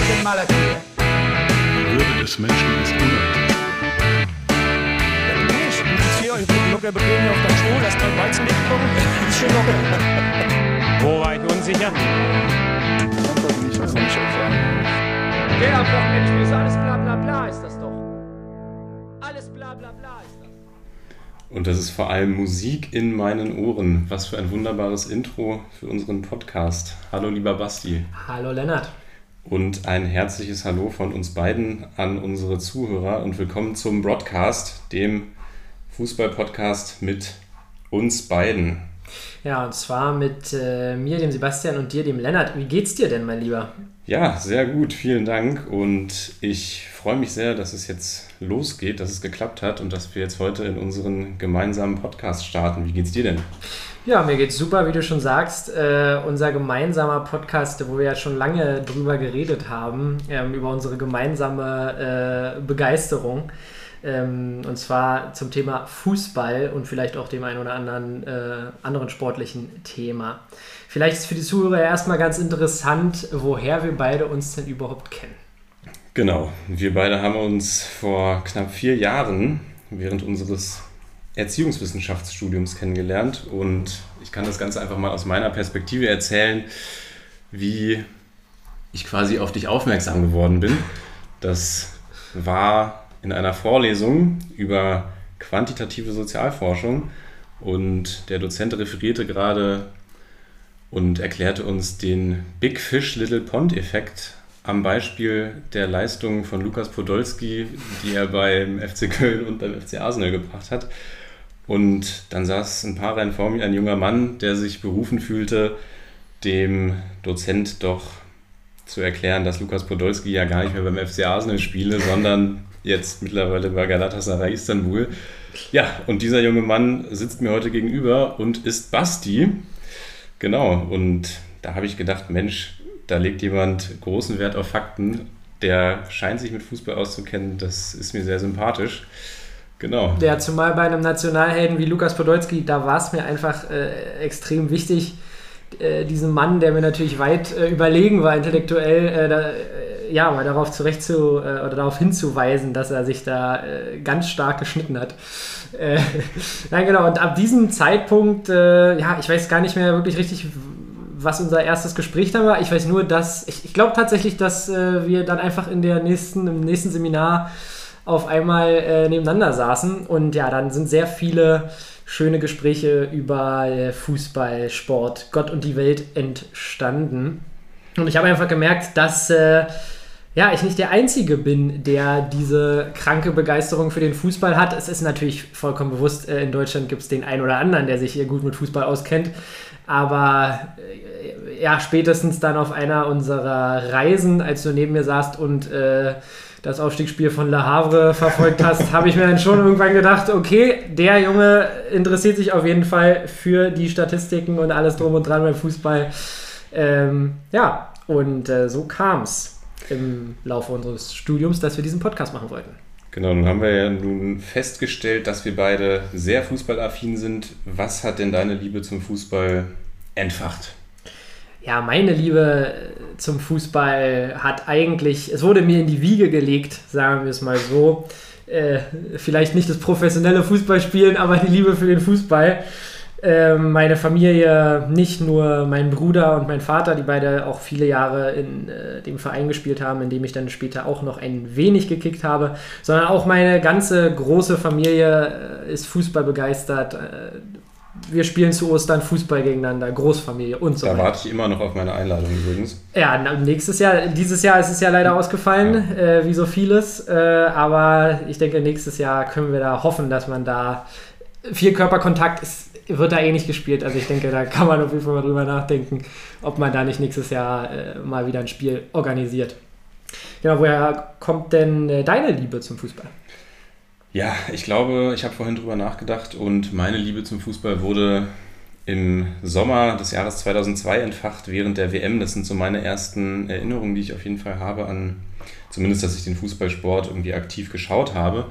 bisschen Malachi. Die Würde des Menschen ist unabhängig. Ich hier, ich bin locker bequem hier auf der Stuhl, lass mal Weizen mitkommen. Ist schön locker. Wo war ich unsicher? Der am Wochenende ist alles bla bla bla ist das doch. Alles bla bla bla ist das. Und das ist vor allem Musik in meinen Ohren. Was für ein wunderbares Intro für unseren Podcast. Hallo lieber Basti. Hallo Lennart. Und ein herzliches Hallo von uns beiden an unsere Zuhörer und willkommen zum Broadcast, dem Fußball-Podcast mit uns beiden. Ja, und zwar mit äh, mir, dem Sebastian und dir, dem Lennart. Wie geht's dir denn, mein Lieber? Ja, sehr gut, vielen Dank. Und ich freue mich sehr, dass es jetzt losgeht, dass es geklappt hat und dass wir jetzt heute in unseren gemeinsamen Podcast starten. Wie geht's dir denn? Ja, mir geht's super, wie du schon sagst. Äh, unser gemeinsamer Podcast, wo wir ja schon lange drüber geredet haben, ähm, über unsere gemeinsame äh, Begeisterung. Ähm, und zwar zum Thema Fußball und vielleicht auch dem einen oder anderen äh, anderen sportlichen Thema. Vielleicht ist für die Zuhörer erstmal ganz interessant, woher wir beide uns denn überhaupt kennen. Genau, wir beide haben uns vor knapp vier Jahren während unseres Erziehungswissenschaftsstudiums kennengelernt und ich kann das Ganze einfach mal aus meiner Perspektive erzählen, wie ich quasi auf dich aufmerksam geworden bin. Das war in einer Vorlesung über quantitative Sozialforschung und der Dozent referierte gerade und erklärte uns den Big Fish Little Pond Effekt am Beispiel der Leistung von Lukas Podolski, die er beim FC Köln und beim FC Arsenal gebracht hat. Und dann saß ein paar Reihen vor mir ein junger Mann, der sich berufen fühlte, dem Dozent doch zu erklären, dass Lukas Podolski ja gar nicht mehr beim FC Arsenal spiele, sondern jetzt mittlerweile bei Galatasaray Istanbul. Ja, und dieser junge Mann sitzt mir heute gegenüber und ist Basti. Genau, und da habe ich gedacht, Mensch, da legt jemand großen Wert auf Fakten. Der scheint sich mit Fußball auszukennen. Das ist mir sehr sympathisch. Genau. Ja, zumal bei einem Nationalhelden wie Lukas Podolski, da war es mir einfach äh, extrem wichtig, äh, diesen Mann, der mir natürlich weit äh, überlegen war, intellektuell, äh, da, äh, ja, mal darauf zurecht zu, äh, oder darauf hinzuweisen, dass er sich da ganz stark geschnitten hat. nein, genau, und ab diesem Zeitpunkt, ja, ich weiß gar nicht mehr wirklich richtig, was unser erstes Gespräch dann war. Ich weiß nur, dass ich, ich glaube tatsächlich, dass äh, wir dann einfach in der nächsten, im nächsten Seminar auf einmal äh, nebeneinander saßen und ja, dann sind sehr viele schöne Gespräche über äh, Fußball, Sport, Gott und die Welt entstanden. Und ich habe einfach gemerkt, dass äh, ja, ich nicht der Einzige bin, der diese kranke Begeisterung für den Fußball hat. Es ist natürlich vollkommen bewusst, äh, in Deutschland gibt es den einen oder anderen, der sich hier gut mit Fußball auskennt. Aber äh, ja, spätestens dann auf einer unserer Reisen, als du neben mir saßt und äh, das Aufstiegsspiel von Le Havre verfolgt hast, habe ich mir dann schon irgendwann gedacht, okay, der Junge interessiert sich auf jeden Fall für die Statistiken und alles drum und dran beim Fußball. Ähm, ja, und äh, so kam es im Laufe unseres Studiums, dass wir diesen Podcast machen wollten. Genau, nun haben wir ja nun festgestellt, dass wir beide sehr fußballaffin sind. Was hat denn deine Liebe zum Fußball entfacht? Ja, meine Liebe zum Fußball hat eigentlich, es wurde mir in die Wiege gelegt, sagen wir es mal so. Äh, vielleicht nicht das professionelle Fußballspielen, aber die Liebe für den Fußball. Ähm, meine Familie, nicht nur mein Bruder und mein Vater, die beide auch viele Jahre in äh, dem Verein gespielt haben, in dem ich dann später auch noch ein wenig gekickt habe, sondern auch meine ganze große Familie äh, ist Fußball begeistert. Äh, wir spielen zu Ostern Fußball gegeneinander, Großfamilie und so weiter. Da warte ich immer noch auf meine Einladung übrigens. Ja, nächstes Jahr, dieses Jahr ist es ja leider ausgefallen, ja. äh, wie so vieles. Äh, aber ich denke, nächstes Jahr können wir da hoffen, dass man da viel Körperkontakt ist wird da eh nicht gespielt. Also ich denke, da kann man auf jeden Fall mal drüber nachdenken, ob man da nicht nächstes Jahr äh, mal wieder ein Spiel organisiert. Genau, woher kommt denn äh, deine Liebe zum Fußball? Ja, ich glaube, ich habe vorhin drüber nachgedacht und meine Liebe zum Fußball wurde im Sommer des Jahres 2002 entfacht während der WM. Das sind so meine ersten Erinnerungen, die ich auf jeden Fall habe an, zumindest, dass ich den Fußballsport irgendwie aktiv geschaut habe.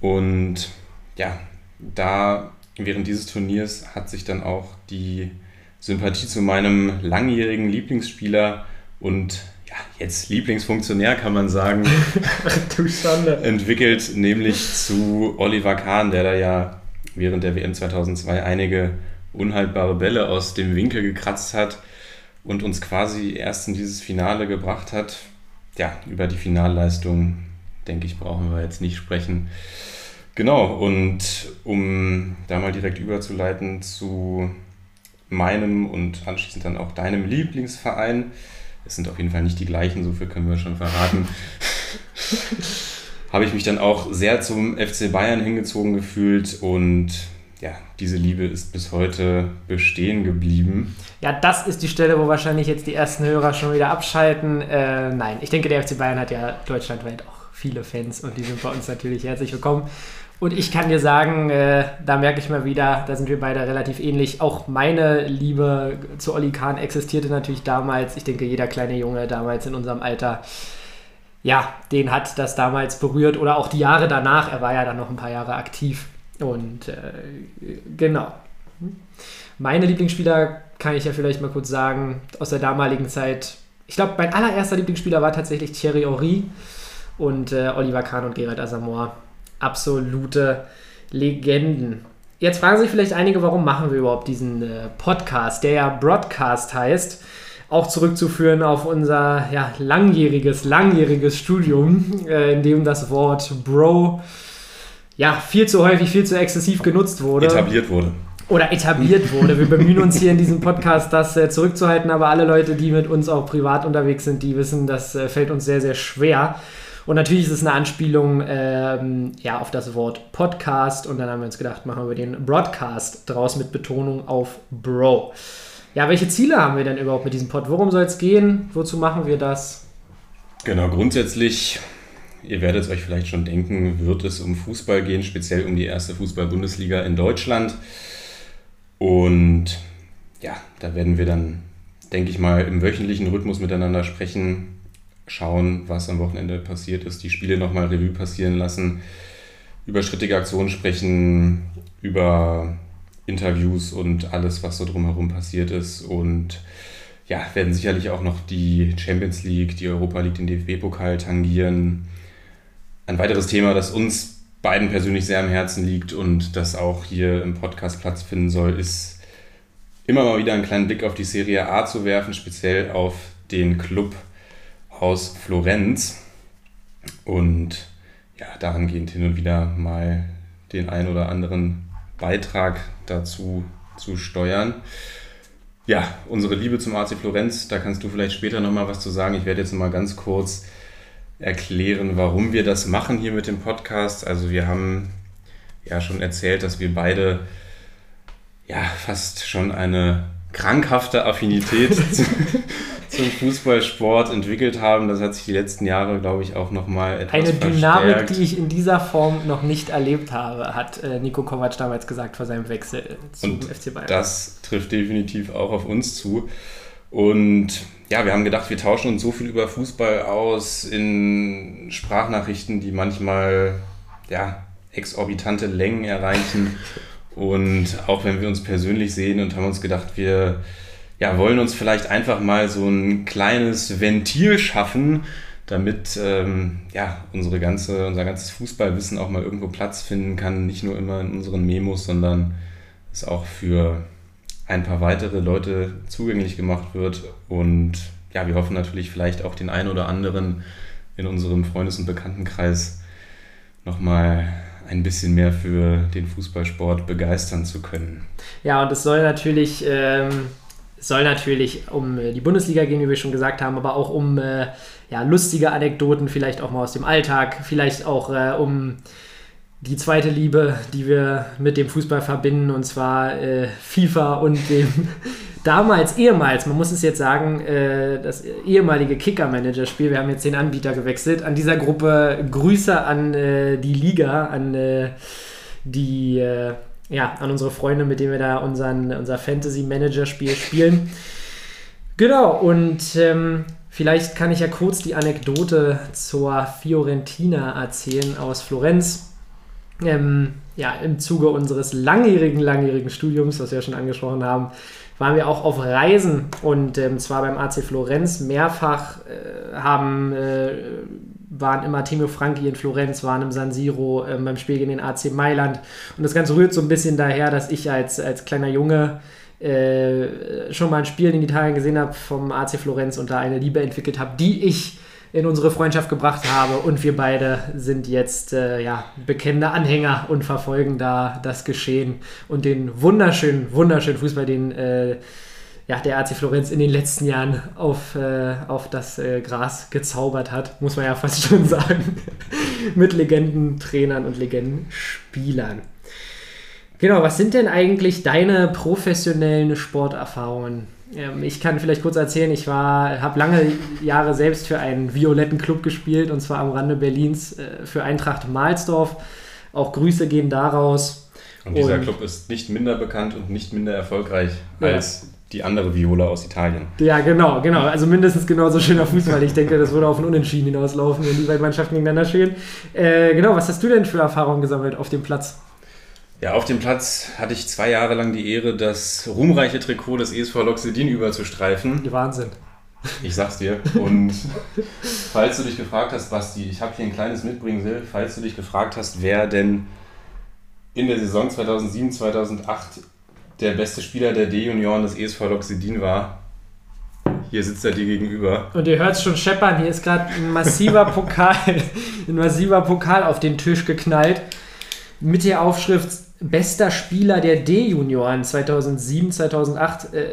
Und ja, da während dieses Turniers hat sich dann auch die Sympathie zu meinem langjährigen Lieblingsspieler und ja, jetzt Lieblingsfunktionär kann man sagen, entwickelt, nämlich zu Oliver Kahn, der da ja während der WM 2002 einige unhaltbare Bälle aus dem Winkel gekratzt hat und uns quasi erst in dieses Finale gebracht hat. Ja, über die Finalleistung, denke ich, brauchen wir jetzt nicht sprechen. Genau, und um da mal direkt überzuleiten zu meinem und anschließend dann auch deinem Lieblingsverein. Es sind auf jeden Fall nicht die gleichen, so viel können wir schon verraten. Habe ich mich dann auch sehr zum FC Bayern hingezogen gefühlt und ja, diese Liebe ist bis heute bestehen geblieben. Ja, das ist die Stelle, wo wahrscheinlich jetzt die ersten Hörer schon wieder abschalten. Äh, nein, ich denke, der FC Bayern hat ja deutschlandweit auch viele Fans und die sind bei uns natürlich herzlich willkommen. Und ich kann dir sagen, äh, da merke ich mal wieder, da sind wir beide relativ ähnlich. Auch meine Liebe zu Olli Kahn existierte natürlich damals. Ich denke, jeder kleine Junge damals in unserem Alter, ja, den hat das damals berührt oder auch die Jahre danach. Er war ja dann noch ein paar Jahre aktiv. Und äh, genau. Meine Lieblingsspieler kann ich ja vielleicht mal kurz sagen, aus der damaligen Zeit. Ich glaube, mein allererster Lieblingsspieler war tatsächlich Thierry Henry und äh, Oliver Kahn und Gerald Asamoah absolute Legenden. Jetzt fragen sich vielleicht einige, warum machen wir überhaupt diesen äh, Podcast, der ja Broadcast heißt, auch zurückzuführen auf unser ja, langjähriges, langjähriges Studium, äh, in dem das Wort Bro ja viel zu häufig, viel zu exzessiv genutzt wurde. Etabliert wurde. Oder etabliert wurde. Wir bemühen uns hier in diesem Podcast, das äh, zurückzuhalten, aber alle Leute, die mit uns auch privat unterwegs sind, die wissen, das äh, fällt uns sehr, sehr schwer. Und natürlich ist es eine Anspielung ähm, ja, auf das Wort Podcast. Und dann haben wir uns gedacht, machen wir den Broadcast draus mit Betonung auf Bro. Ja, welche Ziele haben wir denn überhaupt mit diesem Pod? Worum soll es gehen? Wozu machen wir das? Genau, grundsätzlich, ihr werdet es euch vielleicht schon denken, wird es um Fußball gehen, speziell um die erste Fußball-Bundesliga in Deutschland. Und ja, da werden wir dann, denke ich mal, im wöchentlichen Rhythmus miteinander sprechen, schauen, was am Wochenende passiert ist, die Spiele nochmal Revue passieren lassen, über strittige Aktionen sprechen, über Interviews und alles, was so drumherum passiert ist. Und ja, werden sicherlich auch noch die Champions League, die Europa League, den DFB-Pokal tangieren. Ein weiteres Thema, das uns beiden persönlich sehr am Herzen liegt und das auch hier im Podcast Platz finden soll, ist immer mal wieder einen kleinen Blick auf die Serie A zu werfen, speziell auf den Club aus Florenz und ja, dahingehend hin und wieder mal den ein oder anderen Beitrag dazu zu steuern. Ja, unsere Liebe zum AC Florenz, da kannst du vielleicht später nochmal was zu sagen. Ich werde jetzt mal ganz kurz erklären, warum wir das machen hier mit dem Podcast. Also wir haben ja schon erzählt, dass wir beide ja fast schon eine krankhafte Affinität zum Fußballsport entwickelt haben. Das hat sich die letzten Jahre, glaube ich, auch nochmal etwas Eine verstärkt. Dynamik, die ich in dieser Form noch nicht erlebt habe, hat äh, Nico Kovac damals gesagt vor seinem Wechsel zum Und FC Bayern. das trifft definitiv auch auf uns zu. Und ja, wir haben gedacht, wir tauschen uns so viel über Fußball aus in Sprachnachrichten, die manchmal ja, exorbitante Längen erreichen. Und auch wenn wir uns persönlich sehen und haben uns gedacht, wir ja, wollen uns vielleicht einfach mal so ein kleines Ventil schaffen, damit ähm, ja, unsere ganze, unser ganzes Fußballwissen auch mal irgendwo Platz finden kann. Nicht nur immer in unseren Memos, sondern es auch für ein paar weitere Leute zugänglich gemacht wird. Und ja, wir hoffen natürlich vielleicht auch den einen oder anderen in unserem Freundes- und Bekanntenkreis nochmal ein bisschen mehr für den Fußballsport begeistern zu können. Ja, und es soll natürlich, ähm, soll natürlich um äh, die Bundesliga gehen, wie wir schon gesagt haben, aber auch um äh, ja, lustige Anekdoten, vielleicht auch mal aus dem Alltag, vielleicht auch äh, um die zweite Liebe, die wir mit dem Fußball verbinden, und zwar äh, FIFA und dem damals, ehemals, man muss es jetzt sagen, äh, das ehemalige Kicker-Manager-Spiel. Wir haben jetzt den Anbieter gewechselt. An dieser Gruppe Grüße an äh, die Liga, an äh, die, äh, ja, an unsere Freunde, mit denen wir da unseren, unser Fantasy-Manager-Spiel spielen. Genau, und ähm, vielleicht kann ich ja kurz die Anekdote zur Fiorentina erzählen aus Florenz. Ähm, ja, im Zuge unseres langjährigen, langjährigen Studiums, was wir ja schon angesprochen haben, waren wir auch auf Reisen und ähm, zwar beim AC Florenz. Mehrfach äh, haben äh, waren immer Timo Franki in Florenz, waren im San Siro ähm, beim Spiel gegen den AC Mailand. Und das Ganze rührt so ein bisschen daher, dass ich als, als kleiner Junge äh, schon mal ein Spiel in Italien gesehen habe vom AC Florenz und da eine Liebe entwickelt habe, die ich in unsere Freundschaft gebracht habe und wir beide sind jetzt äh, ja, bekennende Anhänger und verfolgen da das Geschehen und den wunderschönen, wunderschönen Fußball, den äh, ja, der AC Florenz in den letzten Jahren auf, äh, auf das äh, Gras gezaubert hat, muss man ja fast schon sagen, mit Legendentrainern und Legendenspielern. Genau, was sind denn eigentlich deine professionellen Sporterfahrungen? Ähm, ich kann vielleicht kurz erzählen, ich habe lange Jahre selbst für einen violetten Club gespielt und zwar am Rande Berlins äh, für Eintracht Mahlsdorf. Auch Grüße gehen daraus. Und dieser und, Club ist nicht minder bekannt und nicht minder erfolgreich ja. als die andere Viola aus Italien. Ja, genau, genau. Also mindestens genauso schöner Fußball. Ich denke, das würde auf ein Unentschieden hinauslaufen, wenn die beiden Mannschaften gegeneinander spielen. Äh, genau, was hast du denn für Erfahrungen gesammelt auf dem Platz? Ja, auf dem Platz hatte ich zwei Jahre lang die Ehre, das ruhmreiche Trikot des ESV Loxedin überzustreifen. Wahnsinn. Ich sag's dir. Und falls du dich gefragt hast, Basti, ich habe hier ein kleines Mitbringsel, falls du dich gefragt hast, wer denn in der Saison 2007, 2008 der beste Spieler der D-Junioren des ESV Loxedin war, hier sitzt er dir gegenüber. Und ihr hört es schon scheppern, hier ist gerade ein massiver Pokal, ein massiver Pokal auf den Tisch geknallt mit der Aufschrift bester Spieler der D-Junioren 2007, 2008. Äh,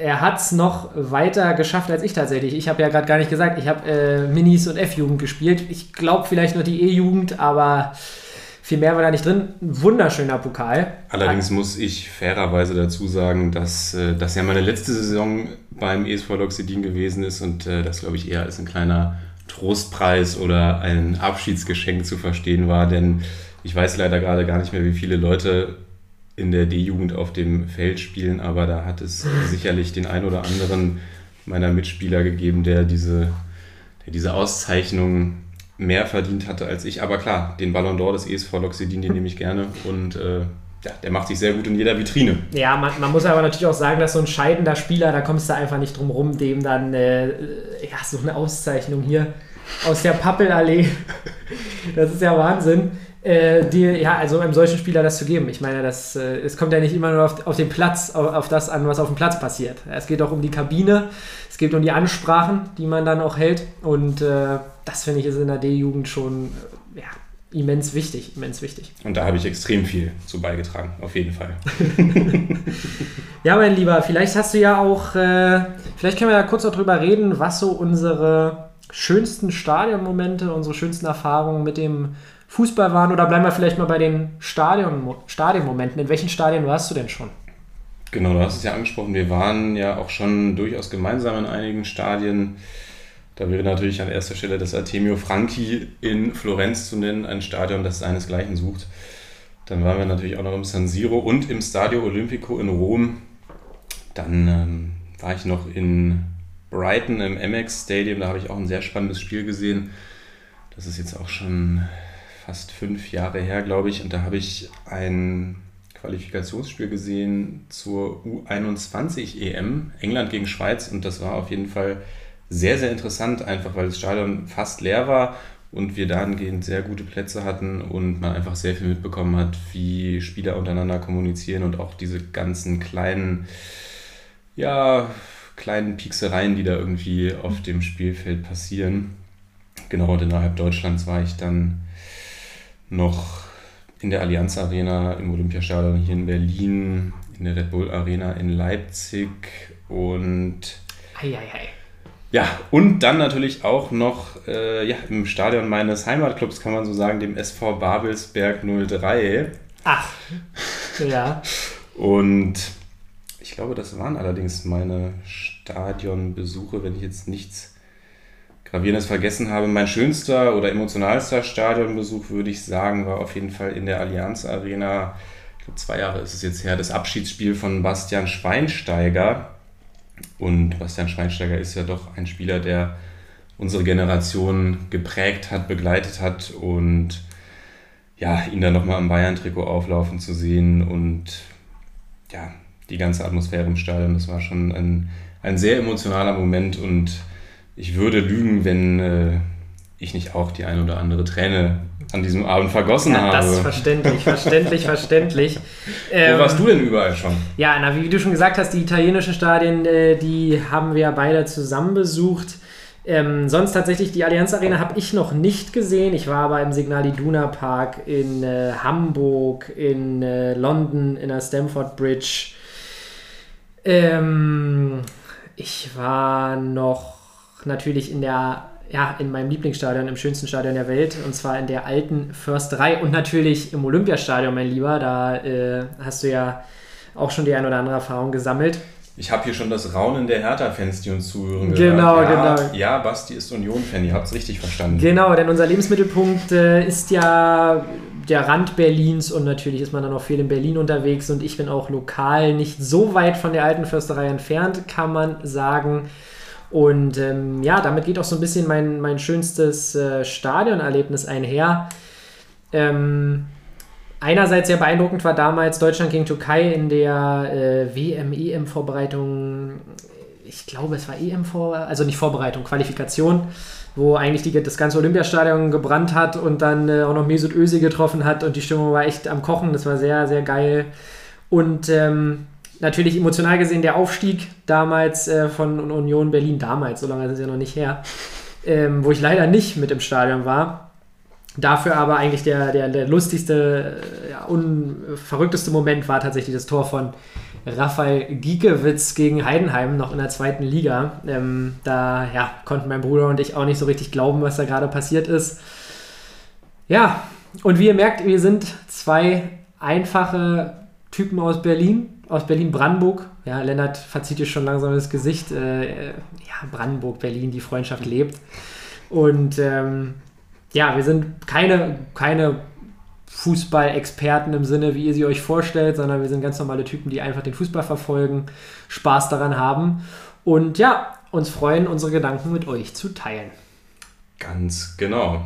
er hat es noch weiter geschafft als ich tatsächlich. Ich habe ja gerade gar nicht gesagt, ich habe äh, Minis und F-Jugend gespielt. Ich glaube vielleicht noch die E-Jugend, aber viel mehr war da nicht drin. Ein wunderschöner Pokal. Allerdings muss ich fairerweise dazu sagen, dass äh, das ja meine letzte Saison beim ESV Loxidin gewesen ist und äh, das, glaube ich, eher als ein kleiner Trostpreis oder ein Abschiedsgeschenk zu verstehen war, denn ich weiß leider gerade gar nicht mehr, wie viele Leute in der D-Jugend auf dem Feld spielen, aber da hat es sicherlich den ein oder anderen meiner Mitspieler gegeben, der diese, der diese Auszeichnung mehr verdient hatte als ich. Aber klar, den Ballon d'Or des ESV Loxedin, den nehme ich gerne und äh, ja, der macht sich sehr gut in jeder Vitrine. Ja, man, man, muss aber natürlich auch sagen, dass so ein scheidender Spieler, da kommst du einfach nicht drum rum, dem dann äh, ja, so eine Auszeichnung hier aus der Pappelallee, das ist ja Wahnsinn äh, dir, ja, also einem solchen Spieler das zu geben. Ich meine, das, äh, es kommt ja nicht immer nur auf, auf den Platz, auf, auf, das an, was auf dem Platz passiert. Es geht auch um die Kabine, es geht um die Ansprachen, die man dann auch hält. Und äh, das finde ich ist in der D-Jugend schon äh, ja, immens wichtig, immens wichtig. Und da habe ich extrem viel zu beigetragen, auf jeden Fall. ja, mein Lieber, vielleicht hast du ja auch, äh, vielleicht können wir ja kurz darüber reden, was so unsere schönsten Stadionmomente, unsere schönsten Erfahrungen mit dem Fußball waren oder bleiben wir vielleicht mal bei den Stadion, Stadionmomenten. In welchen Stadien warst du denn schon? Genau, du hast es ja angesprochen. Wir waren ja auch schon durchaus gemeinsam in einigen Stadien. Da wäre natürlich an erster Stelle das Artemio Franchi in Florenz zu nennen, ein Stadion, das seinesgleichen sucht. Dann waren wir natürlich auch noch im San Siro und im Stadio Olimpico in Rom. Dann ähm, war ich noch in Brighton im Amex Stadium, da habe ich auch ein sehr spannendes Spiel gesehen. Das ist jetzt auch schon fast fünf Jahre her, glaube ich. Und da habe ich ein Qualifikationsspiel gesehen zur U21 EM, England gegen Schweiz. Und das war auf jeden Fall sehr, sehr interessant, einfach weil das Stadion fast leer war und wir dahingehend sehr gute Plätze hatten und man einfach sehr viel mitbekommen hat, wie Spieler untereinander kommunizieren und auch diese ganzen kleinen, ja, kleinen Pieksereien, die da irgendwie auf dem Spielfeld passieren. Genau, und innerhalb Deutschlands war ich dann noch in der Allianz Arena im Olympiastadion hier in Berlin, in der Red Bull Arena in Leipzig und Eieiei. ja, und dann natürlich auch noch äh, ja, im Stadion meines Heimatclubs, kann man so sagen, dem SV Babelsberg 03. Ach, ja. und ich glaube, das waren allerdings meine Stadionbesuche, wenn ich jetzt nichts Gravierendes vergessen habe. Mein schönster oder emotionalster Stadionbesuch, würde ich sagen, war auf jeden Fall in der Allianz Arena. Ich glaube, zwei Jahre ist es jetzt her, das Abschiedsspiel von Bastian Schweinsteiger. Und Bastian Schweinsteiger ist ja doch ein Spieler, der unsere Generation geprägt hat, begleitet hat und ja, ihn dann nochmal im Bayern-Trikot auflaufen zu sehen und ja, die ganze Atmosphäre im Stadion. Das war schon ein, ein sehr emotionaler Moment und ich würde lügen, wenn äh, ich nicht auch die ein oder andere Träne an diesem Abend vergossen Ja, habe. das ist verständlich, verständlich, verständlich. Wo warst du denn überall schon? Ja, na, wie du schon gesagt hast, die italienischen Stadien, äh, die haben wir beide zusammen besucht. Ähm, sonst tatsächlich die Allianz Arena habe ich noch nicht gesehen. Ich war aber im Signal Iduna Park in äh, Hamburg, in äh, London, in der Stamford Bridge. Ähm, ich war noch natürlich in der ja, in meinem Lieblingsstadion, im schönsten Stadion der Welt, und zwar in der alten Försterei und natürlich im Olympiastadion, mein Lieber. Da äh, hast du ja auch schon die ein oder andere Erfahrung gesammelt. Ich habe hier schon das Raunen der Hertha-Fans, die uns zuhören. Genau, ja, genau. Ja, Basti ist Union-Fan, ihr habt es richtig verstanden. Genau, denn unser Lebensmittelpunkt äh, ist ja der Rand Berlins und natürlich ist man dann auch viel in Berlin unterwegs und ich bin auch lokal nicht so weit von der alten Försterei entfernt, kann man sagen. Und ähm, ja, damit geht auch so ein bisschen mein, mein schönstes äh, Stadionerlebnis einher. Ähm, einerseits sehr beeindruckend war damals Deutschland gegen Türkei in der äh, WM-EM-Vorbereitung. Ich glaube, es war EM vor, also nicht Vorbereitung, Qualifikation, wo eigentlich die, das ganze Olympiastadion gebrannt hat und dann äh, auch noch Mesut Özil getroffen hat und die Stimmung war echt am Kochen. Das war sehr, sehr geil. Und ähm, natürlich emotional gesehen der Aufstieg damals äh, von Union Berlin, damals, so lange ist es ja noch nicht her, ähm, wo ich leider nicht mit im Stadion war. Dafür aber eigentlich der, der, der lustigste, äh, ja, unverrückteste Moment war tatsächlich das Tor von Rafael Giekewitz gegen Heidenheim, noch in der zweiten Liga. Ähm, da ja, konnten mein Bruder und ich auch nicht so richtig glauben, was da gerade passiert ist. Ja, und wie ihr merkt, wir sind zwei einfache Typen aus Berlin, aus Berlin-Brandenburg. Ja, Lennart verzieht hier schon langsam das Gesicht. Äh, ja, Brandenburg, Berlin, die Freundschaft lebt. Und ähm, ja, wir sind keine, keine Fußball-Experten im Sinne, wie ihr sie euch vorstellt, sondern wir sind ganz normale Typen, die einfach den Fußball verfolgen, Spaß daran haben und ja, uns freuen, unsere Gedanken mit euch zu teilen. Ganz genau.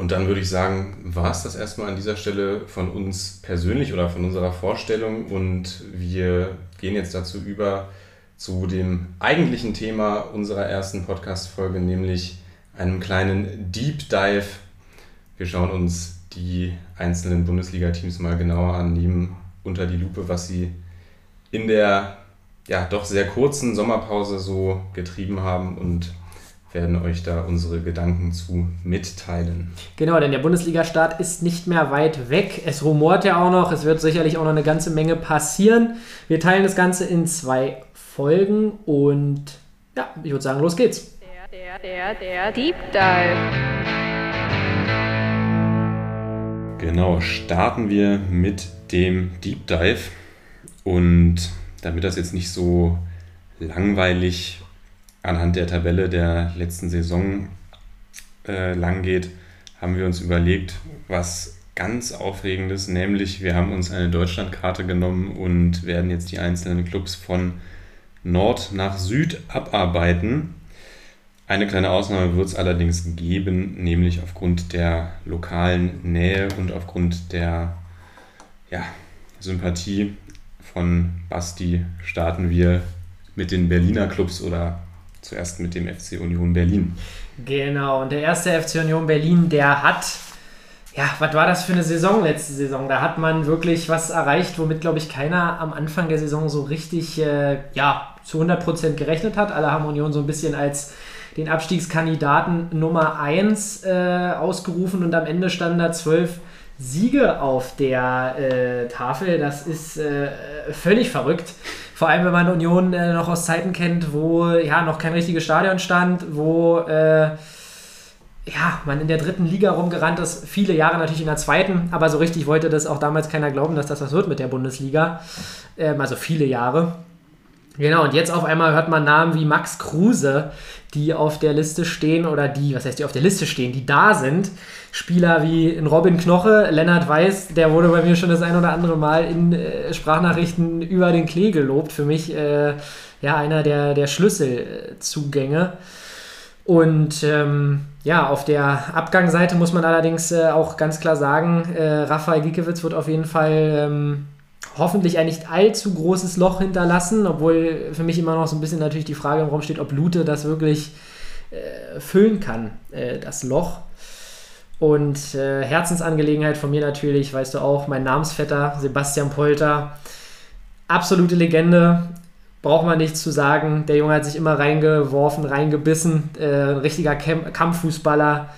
Und dann würde ich sagen, war es das erstmal an dieser Stelle von uns persönlich oder von unserer Vorstellung und wir gehen jetzt dazu über zu dem eigentlichen Thema unserer ersten Podcast-Folge, nämlich einem kleinen Deep Dive. Wir schauen uns die einzelnen Bundesliga-Teams mal genauer an, nehmen unter die Lupe, was sie in der ja doch sehr kurzen Sommerpause so getrieben haben und werden euch da unsere Gedanken zu mitteilen. Genau, denn der Bundesliga-Start ist nicht mehr weit weg. Es rumort ja auch noch, es wird sicherlich auch noch eine ganze Menge passieren. Wir teilen das Ganze in zwei Folgen und ja, ich würde sagen, los geht's. Der, der, der Deep Dive. Genau, starten wir mit dem Deep Dive. Und damit das jetzt nicht so langweilig anhand der Tabelle der letzten Saison äh, lang geht, haben wir uns überlegt, was ganz Aufregendes, nämlich wir haben uns eine Deutschlandkarte genommen und werden jetzt die einzelnen Clubs von Nord nach Süd abarbeiten. Eine kleine Ausnahme wird es allerdings geben, nämlich aufgrund der lokalen Nähe und aufgrund der ja, Sympathie von Basti starten wir mit den Berliner Clubs oder zuerst mit dem FC Union Berlin. Genau, und der erste FC Union Berlin, der hat, ja, was war das für eine Saison letzte Saison? Da hat man wirklich was erreicht, womit, glaube ich, keiner am Anfang der Saison so richtig, äh, ja, zu 100% gerechnet hat. Alle haben Union so ein bisschen als den Abstiegskandidaten Nummer 1 äh, ausgerufen und am Ende standen da zwölf Siege auf der äh, Tafel. Das ist äh, völlig verrückt. Vor allem, wenn man Union äh, noch aus Zeiten kennt, wo ja noch kein richtiges Stadion stand, wo äh, ja, man in der dritten Liga rumgerannt ist, viele Jahre natürlich in der zweiten, aber so richtig wollte das auch damals keiner glauben, dass das was wird mit der Bundesliga. Ähm, also viele Jahre. Genau, und jetzt auf einmal hört man Namen wie Max Kruse, die auf der Liste stehen oder die, was heißt die auf der Liste stehen, die da sind. Spieler wie in Robin Knoche, Lennart Weiß, der wurde bei mir schon das ein oder andere Mal in äh, Sprachnachrichten über den Klee gelobt. Für mich äh, ja einer der, der Schlüsselzugänge. Und ähm, ja, auf der Abgangsseite muss man allerdings äh, auch ganz klar sagen, äh, Rafael Giekewitz wird auf jeden Fall ähm, hoffentlich ein nicht allzu großes Loch hinterlassen, obwohl für mich immer noch so ein bisschen natürlich die Frage im Raum steht, ob Lute das wirklich äh, füllen kann, äh, das Loch. Und äh, Herzensangelegenheit von mir natürlich, weißt du auch, mein Namensvetter Sebastian Polter. Absolute Legende, braucht man nichts zu sagen. Der Junge hat sich immer reingeworfen, reingebissen. Äh, ein richtiger Camp Kampffußballer.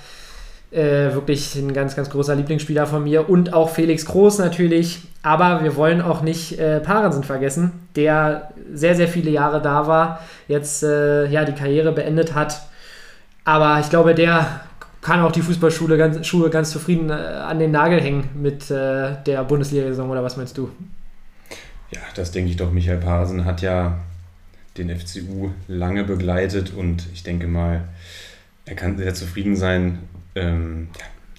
Äh, wirklich ein ganz, ganz großer Lieblingsspieler von mir. Und auch Felix Groß natürlich. Aber wir wollen auch nicht äh, Parensen vergessen, der sehr, sehr viele Jahre da war, jetzt äh, ja, die Karriere beendet hat. Aber ich glaube, der kann auch die Fußballschule ganz, Schuhe ganz zufrieden äh, an den Nagel hängen mit äh, der Bundesliga-Saison oder was meinst du? Ja, das denke ich doch. Michael Parsen hat ja den FCU lange begleitet und ich denke mal, er kann sehr zufrieden sein, ähm,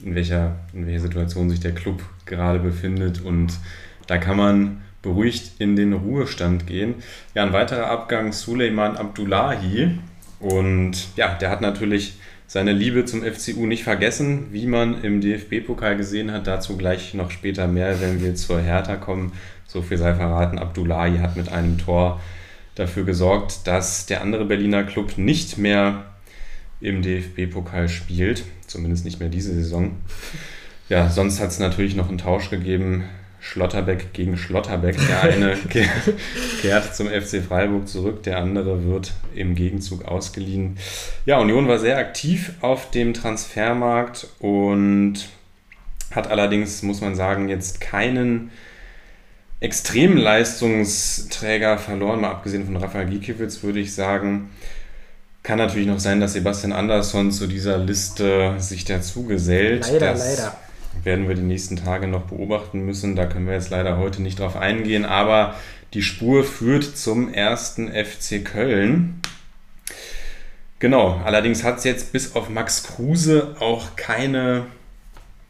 in, welcher, in welcher Situation sich der Club gerade befindet und da kann man beruhigt in den Ruhestand gehen. Ja, ein weiterer Abgang, Suleiman Abdullahi und ja, der hat natürlich seine Liebe zum FCU nicht vergessen, wie man im DFB-Pokal gesehen hat. Dazu gleich noch später mehr, wenn wir zur Hertha kommen. So viel sei verraten. Abdullahi hat mit einem Tor dafür gesorgt, dass der andere Berliner Club nicht mehr im DFB-Pokal spielt. Zumindest nicht mehr diese Saison. Ja, sonst hat es natürlich noch einen Tausch gegeben. Schlotterbeck gegen Schlotterbeck. Der eine kehrt zum FC Freiburg zurück, der andere wird im Gegenzug ausgeliehen. Ja, Union war sehr aktiv auf dem Transfermarkt und hat allerdings, muss man sagen, jetzt keinen extremen Leistungsträger verloren, mal abgesehen von Rafael Gikiewicz, würde ich sagen. Kann natürlich noch sein, dass Sebastian Andersson zu dieser Liste sich dazu gesellt. Leider, leider werden wir die nächsten Tage noch beobachten müssen. Da können wir jetzt leider heute nicht drauf eingehen, aber die Spur führt zum ersten FC Köln. Genau, allerdings hat es jetzt bis auf Max Kruse auch keine.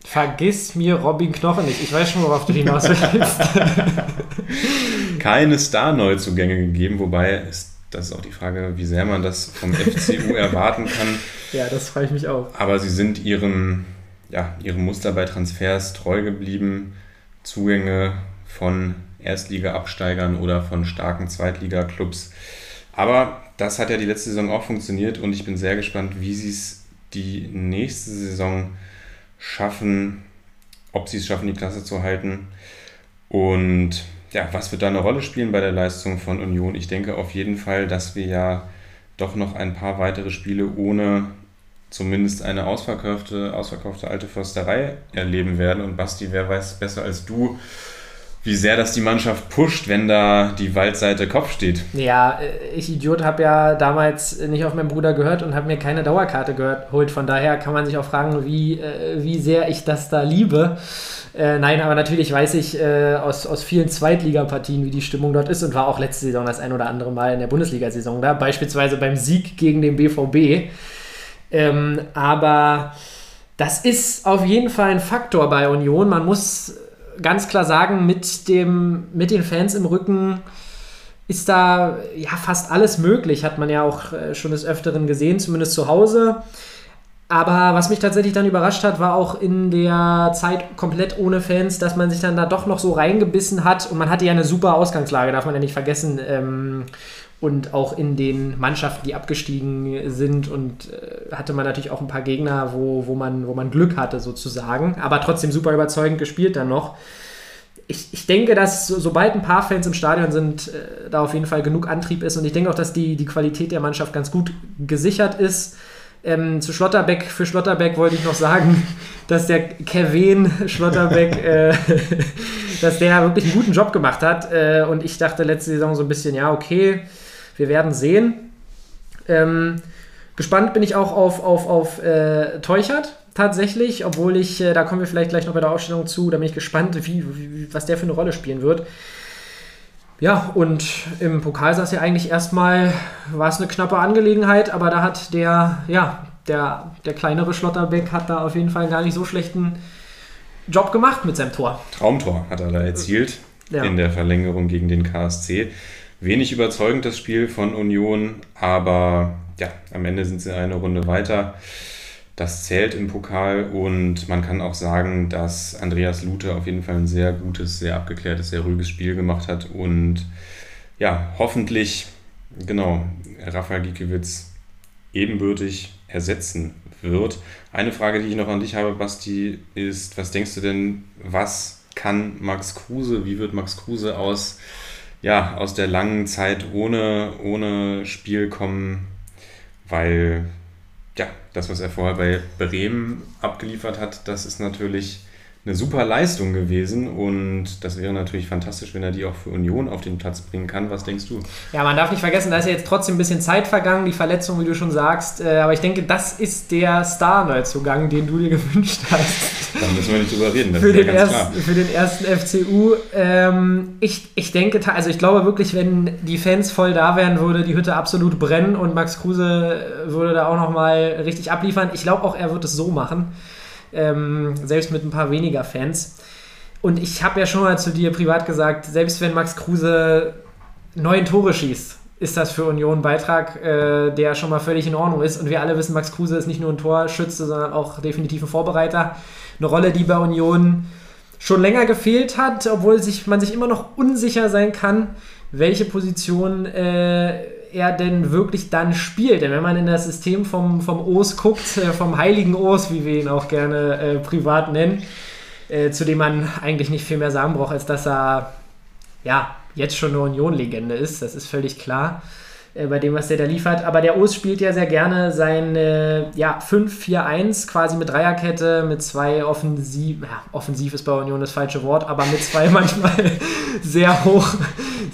Vergiss mir Robin Knochen nicht. Ich weiß schon, worauf du hinaus willst. keine Star-Neuzugänge gegeben, wobei ist das ist auch die Frage, wie sehr man das vom FCU erwarten kann. Ja, das freue ich mich auch. Aber sie sind ihrem ja, ihrem Muster bei Transfers treu geblieben. Zugänge von Erstliga-Absteigern oder von starken Zweitliga-Clubs. Aber das hat ja die letzte Saison auch funktioniert und ich bin sehr gespannt, wie sie es die nächste Saison schaffen, ob sie es schaffen, die Klasse zu halten. Und ja, was wird da eine Rolle spielen bei der Leistung von Union? Ich denke auf jeden Fall, dass wir ja doch noch ein paar weitere Spiele ohne zumindest eine ausverkaufte, ausverkaufte alte Försterei erleben werden. Und Basti, wer weiß besser als du, wie sehr das die Mannschaft pusht, wenn da die Waldseite Kopf steht. Ja, ich Idiot habe ja damals nicht auf meinen Bruder gehört und habe mir keine Dauerkarte geholt. Von daher kann man sich auch fragen, wie, äh, wie sehr ich das da liebe. Äh, nein, aber natürlich weiß ich äh, aus, aus vielen Zweitligapartien, wie die Stimmung dort ist und war auch letzte Saison das ein oder andere Mal in der Bundesliga-Saison da. Beispielsweise beim Sieg gegen den BVB ähm, aber das ist auf jeden Fall ein Faktor bei Union. Man muss ganz klar sagen, mit, dem, mit den Fans im Rücken ist da ja fast alles möglich, hat man ja auch äh, schon des Öfteren gesehen, zumindest zu Hause. Aber was mich tatsächlich dann überrascht hat, war auch in der Zeit komplett ohne Fans, dass man sich dann da doch noch so reingebissen hat. Und man hatte ja eine super Ausgangslage, darf man ja nicht vergessen. Ähm, und auch in den Mannschaften, die abgestiegen sind und äh, hatte man natürlich auch ein paar Gegner, wo, wo, man, wo man Glück hatte sozusagen, aber trotzdem super überzeugend gespielt dann noch. Ich, ich denke, dass so, sobald ein paar Fans im Stadion sind, äh, da auf jeden Fall genug Antrieb ist und ich denke auch, dass die, die Qualität der Mannschaft ganz gut gesichert ist. Ähm, zu Schlotterbeck, für Schlotterbeck wollte ich noch sagen, dass der Kevin Schlotterbeck, äh, dass der wirklich einen guten Job gemacht hat. Äh, und ich dachte letzte Saison so ein bisschen, ja, okay, wir werden sehen. Ähm, gespannt bin ich auch auf, auf, auf äh, Teuchert tatsächlich, obwohl ich, äh, da kommen wir vielleicht gleich noch bei der Ausstellung zu, da bin ich gespannt, wie, wie, was der für eine Rolle spielen wird. Ja, und im Pokal es ja eigentlich erstmal, war es eine knappe Angelegenheit, aber da hat der, ja, der, der kleinere Schlotterbeck hat da auf jeden Fall gar nicht so schlechten Job gemacht mit seinem Tor. Traumtor hat er da erzielt ja. in der Verlängerung gegen den KSC wenig überzeugend das Spiel von Union, aber ja, am Ende sind sie eine Runde weiter. Das zählt im Pokal und man kann auch sagen, dass Andreas Lute auf jeden Fall ein sehr gutes, sehr abgeklärtes, sehr ruhiges Spiel gemacht hat und ja, hoffentlich, genau, Rafael Gikiewicz ebenbürtig ersetzen wird. Eine Frage, die ich noch an dich habe, Basti, ist, was denkst du denn, was kann Max Kruse, wie wird Max Kruse aus, ja, aus der langen Zeit ohne, ohne Spiel kommen? Weil, ja, das, was er vorher bei Bremen abgeliefert hat, das ist natürlich eine super Leistung gewesen und das wäre natürlich fantastisch, wenn er die auch für Union auf den Platz bringen kann. Was denkst du? Ja, man darf nicht vergessen, da ist ja jetzt trotzdem ein bisschen Zeit vergangen, die Verletzung, wie du schon sagst. Äh, aber ich denke, das ist der Star-Neuzugang, den du dir gewünscht hast. Da müssen wir nicht drüber reden, das für, den klar. für den ersten FCU. Ähm, ich, ich denke, also ich glaube wirklich, wenn die Fans voll da wären, würde die Hütte absolut brennen und Max Kruse würde da auch nochmal richtig abliefern. Ich glaube auch, er wird es so machen. Ähm, selbst mit ein paar weniger Fans. Und ich habe ja schon mal zu dir privat gesagt, selbst wenn Max Kruse neun Tore schießt, ist das für Union ein Beitrag, äh, der schon mal völlig in Ordnung ist. Und wir alle wissen, Max Kruse ist nicht nur ein Torschütze, sondern auch definitiv ein Vorbereiter. Eine Rolle, die bei Union schon länger gefehlt hat, obwohl sich, man sich immer noch unsicher sein kann, welche Position äh, er denn wirklich dann spielt. Denn wenn man in das System vom, vom Os guckt, äh, vom heiligen Os, wie wir ihn auch gerne äh, privat nennen, äh, zu dem man eigentlich nicht viel mehr sagen braucht, als dass er ja jetzt schon eine Union-Legende ist. Das ist völlig klar äh, bei dem, was der da liefert. Aber der Os spielt ja sehr gerne sein äh, ja, 5-4-1, quasi mit Dreierkette, mit zwei offensiv, ja, offensiv ist bei Union das falsche Wort, aber mit zwei manchmal sehr hoch,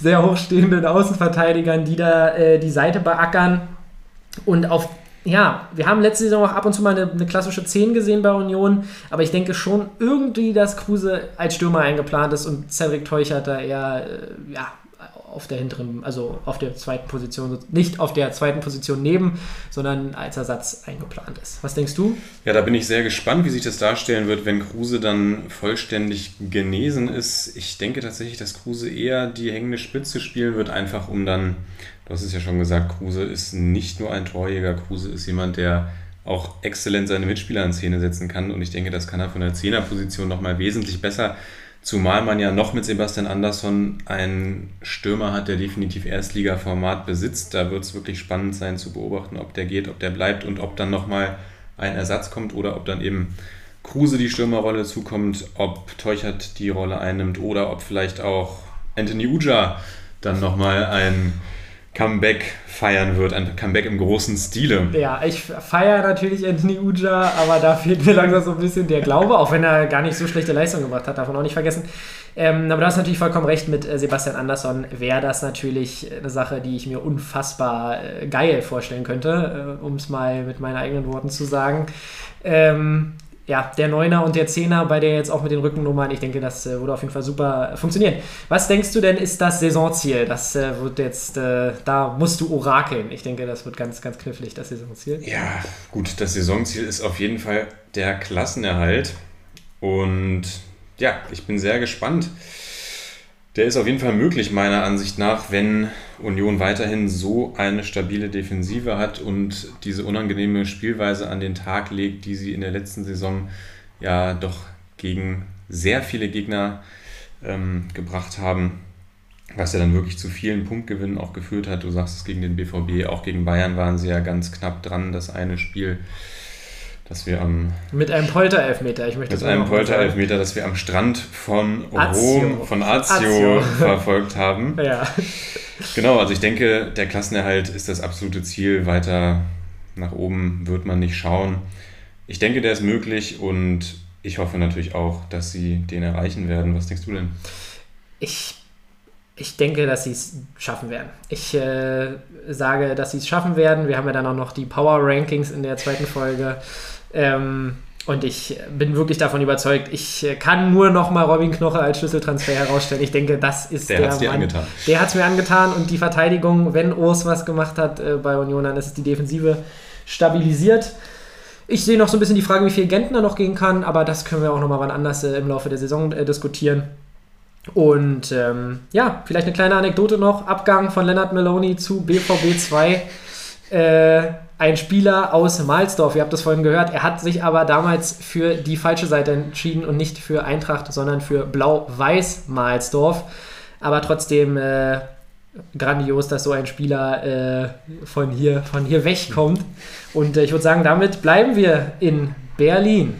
sehr hochstehenden Außenverteidigern, die da äh, die Seite beackern. Und auf ja, wir haben letzte Saison auch ab und zu mal eine, eine, klassische 10 gesehen bei Union, aber ich denke schon irgendwie, dass Kruse als Stürmer eingeplant ist und Cedric Teuchert da eher äh, ja, auf der hinteren, also auf der zweiten Position, nicht auf der zweiten Position neben, sondern als Ersatz eingeplant ist. Was denkst du? Ja, da bin ich sehr gespannt, wie sich das darstellen wird, wenn Kruse dann vollständig genesen ist. Ich denke tatsächlich, dass Kruse eher die hängende Spitze spielen wird, einfach um dann, du hast es ja schon gesagt, Kruse ist nicht nur ein Torjäger, Kruse ist jemand, der auch exzellent seine Mitspieler in Szene setzen kann und ich denke, das kann er von der Zehnerposition nochmal wesentlich besser. Zumal man ja noch mit Sebastian Andersson einen Stürmer hat, der definitiv Erstliga-Format besitzt. Da wird es wirklich spannend sein zu beobachten, ob der geht, ob der bleibt und ob dann nochmal ein Ersatz kommt oder ob dann eben Kruse die Stürmerrolle zukommt, ob Teuchert die Rolle einnimmt oder ob vielleicht auch Anthony Uja dann nochmal ein Comeback feiern wird, ein Comeback im großen Stile. Ja, ich feiere natürlich Anthony Uja, aber da fehlt mir langsam so ein bisschen der Glaube, auch wenn er gar nicht so schlechte Leistung gebracht hat, davon auch nicht vergessen. Ähm, aber du hast natürlich vollkommen recht mit äh, Sebastian Andersson, wäre das natürlich eine Sache, die ich mir unfassbar äh, geil vorstellen könnte, äh, um es mal mit meinen eigenen Worten zu sagen. Ähm, ja, der Neuner und der Zehner bei der jetzt auch mit den Rückennummern, ich denke, das äh, würde auf jeden Fall super funktionieren. Was denkst du denn, ist das Saisonziel? Das äh, wird jetzt, äh, da musst du orakeln. Ich denke, das wird ganz, ganz knifflig, das Saisonziel. Ja, gut, das Saisonziel ist auf jeden Fall der Klassenerhalt. Und ja, ich bin sehr gespannt. Der ist auf jeden Fall möglich, meiner Ansicht nach, wenn Union weiterhin so eine stabile Defensive hat und diese unangenehme Spielweise an den Tag legt, die sie in der letzten Saison ja doch gegen sehr viele Gegner ähm, gebracht haben, was ja dann wirklich zu vielen Punktgewinnen auch geführt hat. Du sagst es gegen den BVB, auch gegen Bayern waren sie ja ganz knapp dran, das eine Spiel dass wir am mit einem Polterelfmeter, ich möchte mit einem Polterelfmeter, dass wir am Strand von Rom, von Azio, Azio. verfolgt haben. Ja. Genau, also ich denke, der Klassenerhalt ist das absolute Ziel. Weiter nach oben wird man nicht schauen. Ich denke, der ist möglich und ich hoffe natürlich auch, dass sie den erreichen werden. Was denkst du denn? Ich ich denke, dass sie es schaffen werden. Ich äh, sage, dass sie es schaffen werden. Wir haben ja dann auch noch die Power Rankings in der zweiten Folge. Ähm, und ich bin wirklich davon überzeugt, ich kann nur noch mal Robin Knoche als Schlüsseltransfer herausstellen. Ich denke, das ist der, der hat's dir angetan. Der hat es mir angetan und die Verteidigung, wenn Urs was gemacht hat äh, bei Union, dann ist es die Defensive stabilisiert. Ich sehe noch so ein bisschen die Frage, wie viel Gentner noch gehen kann, aber das können wir auch noch mal wann anders äh, im Laufe der Saison äh, diskutieren. Und ähm, ja, vielleicht eine kleine Anekdote noch. Abgang von Leonard Maloney zu BVB 2. Äh, ein Spieler aus Mahlsdorf. Ihr habt das vorhin gehört. Er hat sich aber damals für die falsche Seite entschieden und nicht für Eintracht, sondern für Blau-Weiß Mahlsdorf. Aber trotzdem äh, grandios, dass so ein Spieler äh, von, hier, von hier wegkommt. Und äh, ich würde sagen, damit bleiben wir in Berlin.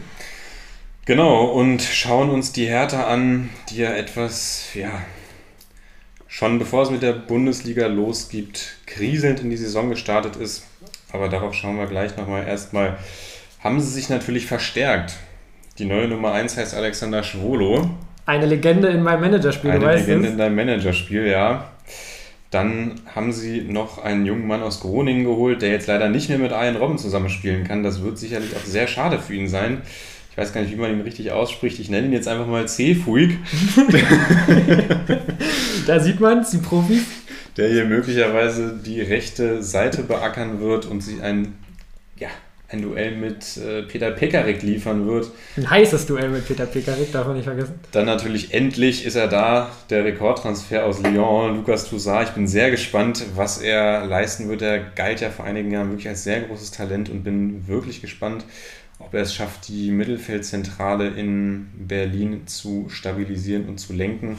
Genau, und schauen uns die Hertha an, die ja etwas, ja, schon bevor es mit der Bundesliga losgibt, kriselnd in die Saison gestartet ist. Aber darauf schauen wir gleich nochmal. Erstmal haben sie sich natürlich verstärkt. Die neue Nummer 1 heißt Alexander Schwolo. Eine Legende in meinem Managerspiel, Eine du weißt Legende es. in deinem Managerspiel, ja. Dann haben sie noch einen jungen Mann aus Groningen geholt, der jetzt leider nicht mehr mit Ian Robben zusammenspielen kann. Das wird sicherlich auch sehr schade für ihn sein. Ich weiß gar nicht, wie man ihn richtig ausspricht. Ich nenne ihn jetzt einfach mal C-Fuig, Da sieht man es, die Profis. Der hier möglicherweise die rechte Seite beackern wird und sich ein, ja, ein Duell mit äh, Peter Pekarik liefern wird. Ein heißes Duell mit Peter Pekarik, darf man nicht vergessen. Dann natürlich endlich ist er da, der Rekordtransfer aus Lyon, Lukas Toussaint. Ich bin sehr gespannt, was er leisten wird. Er galt ja vor einigen Jahren wirklich als sehr großes Talent und bin wirklich gespannt, ob er es schafft, die Mittelfeldzentrale in Berlin zu stabilisieren und zu lenken.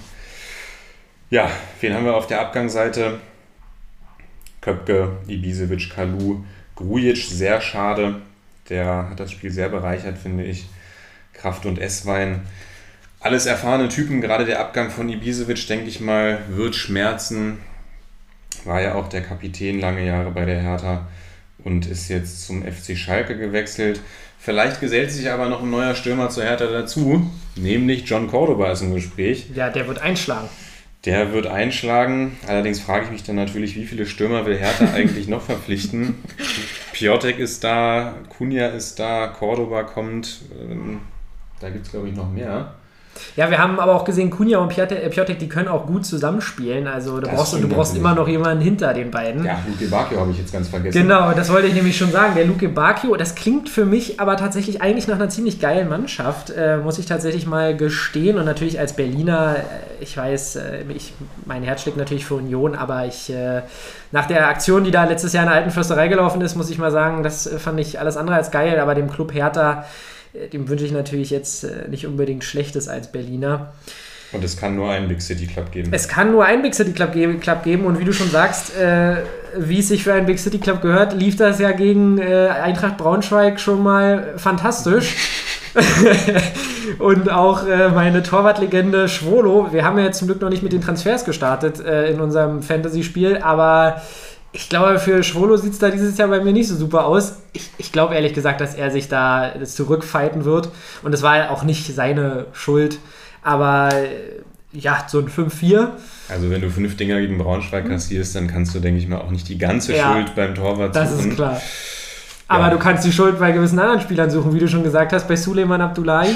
Ja, wen haben wir auf der Abgangsseite? Köpke, Ibisevic, Kalu, Grujic, sehr schade. Der hat das Spiel sehr bereichert, finde ich. Kraft und Esswein. Alles erfahrene Typen, gerade der Abgang von Ibisevic, denke ich mal, wird schmerzen. War ja auch der Kapitän lange Jahre bei der Hertha und ist jetzt zum FC Schalke gewechselt. Vielleicht gesellt sich aber noch ein neuer Stürmer zur Hertha dazu, nämlich John Cordoba ist im Gespräch. Ja, der wird einschlagen. Der wird einschlagen. Allerdings frage ich mich dann natürlich, wie viele Stürmer will Hertha eigentlich noch verpflichten? Piotek ist da, Kunja ist da, Cordoba kommt. Ähm, da gibt es, glaube ich, noch mehr. Ja, wir haben aber auch gesehen, Kunja und äh, Piatek, die können auch gut zusammenspielen. Also du Das brauchst, du brauchst immer noch jemanden hinter den beiden. Ja, Luke Bakio habe ich jetzt ganz vergessen. Genau, das wollte ich nämlich schon sagen. Der Luke Bacchio, das klingt für mich aber tatsächlich eigentlich nach einer ziemlich geilen Mannschaft, äh, muss ich tatsächlich mal gestehen. Und natürlich als Berliner, äh, ich weiß, äh, ich, mein Herz schlägt natürlich für Union, aber ich, äh, nach der Aktion, die da letztes Jahr in der alten Fürsterei gelaufen ist, muss ich mal sagen, das fand ich alles andere als geil. Aber dem Club Hertha, dem wünsche ich natürlich jetzt äh, nicht unbedingt Schlechtes als Berliner. Und es kann nur einen Big City Club geben. Es kann nur einen Big City Club, ge Club geben und wie du schon sagst, äh, wie es sich für einen Big City Club gehört, lief das ja gegen äh, Eintracht Braunschweig schon mal fantastisch. und auch äh, meine Torwartlegende Schwolo, wir haben ja jetzt zum Glück noch nicht mit den Transfers gestartet äh, in unserem Fantasy-Spiel, aber ich glaube, für Schwolo sieht es da dieses Jahr bei mir nicht so super aus. Ich, ich glaube ehrlich gesagt, dass er sich da zurückfighten wird. Und es war auch nicht seine Schuld. Aber äh, ja, so ein 5-4. Also wenn du fünf Dinger gegen Braunschweig kassierst, dann kannst du, denke ich mal, auch nicht die ganze Ja, Schuld beim Torwart Das suchen. ist klar. Aber Ja. du kannst die Schuld bei gewissen anderen Spielern suchen, wie du schon gesagt hast, bei Suleiman Abdullahi.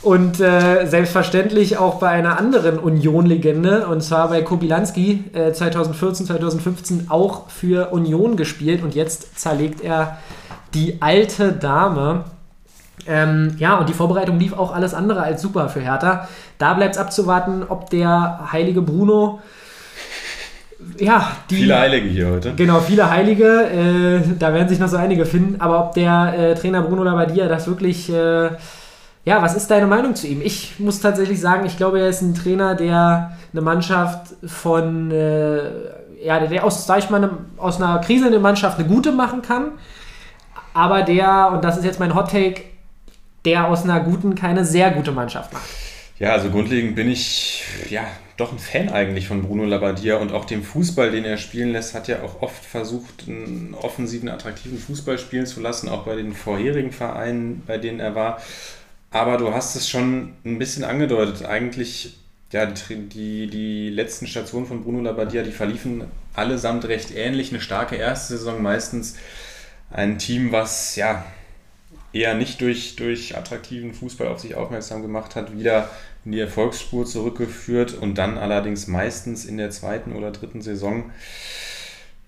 Und äh, selbstverständlich auch bei einer anderen Union-Legende, und zwar bei Kobilanski, äh, 2014, 2015 auch für Union gespielt. Und jetzt zerlegt er die alte Dame. Ähm, ja, und die Vorbereitung lief auch alles andere als super für Hertha. Da bleibt es abzuwarten, ob der heilige Bruno, ja, die. Viele Heilige hier heute. Genau, viele Heilige, äh, da werden sich noch so einige finden, aber ob der äh, Trainer Bruno Labbadia das wirklich, äh, ja, was ist deine Meinung zu ihm? Ich muss tatsächlich sagen, ich glaube, er ist ein Trainer, der eine Mannschaft von, äh, ja, der aus, sag ich mal, einem, aus einer kriselnden Mannschaft eine gute machen kann, aber der, und das ist jetzt mein Hot Take, der aus einer guten keine sehr gute Mannschaft macht. Ja, also grundlegend bin ich ja doch ein Fan eigentlich von Bruno Labbadia und auch dem Fußball, den er spielen lässt, hat ja auch oft versucht, einen offensiven, attraktiven Fußball spielen zu lassen, auch bei den vorherigen Vereinen, bei denen er war. Aber du hast es schon ein bisschen angedeutet. Eigentlich, ja, die, die, letzten Stationen von Bruno Labbadia, die verliefen allesamt recht ähnlich. Eine starke erste Saison meistens. Ein Team, was ja eher nicht durch, durch attraktiven Fußball auf sich aufmerksam gemacht hat, wieder in die Erfolgsspur zurückgeführt und dann allerdings meistens in der zweiten oder dritten Saison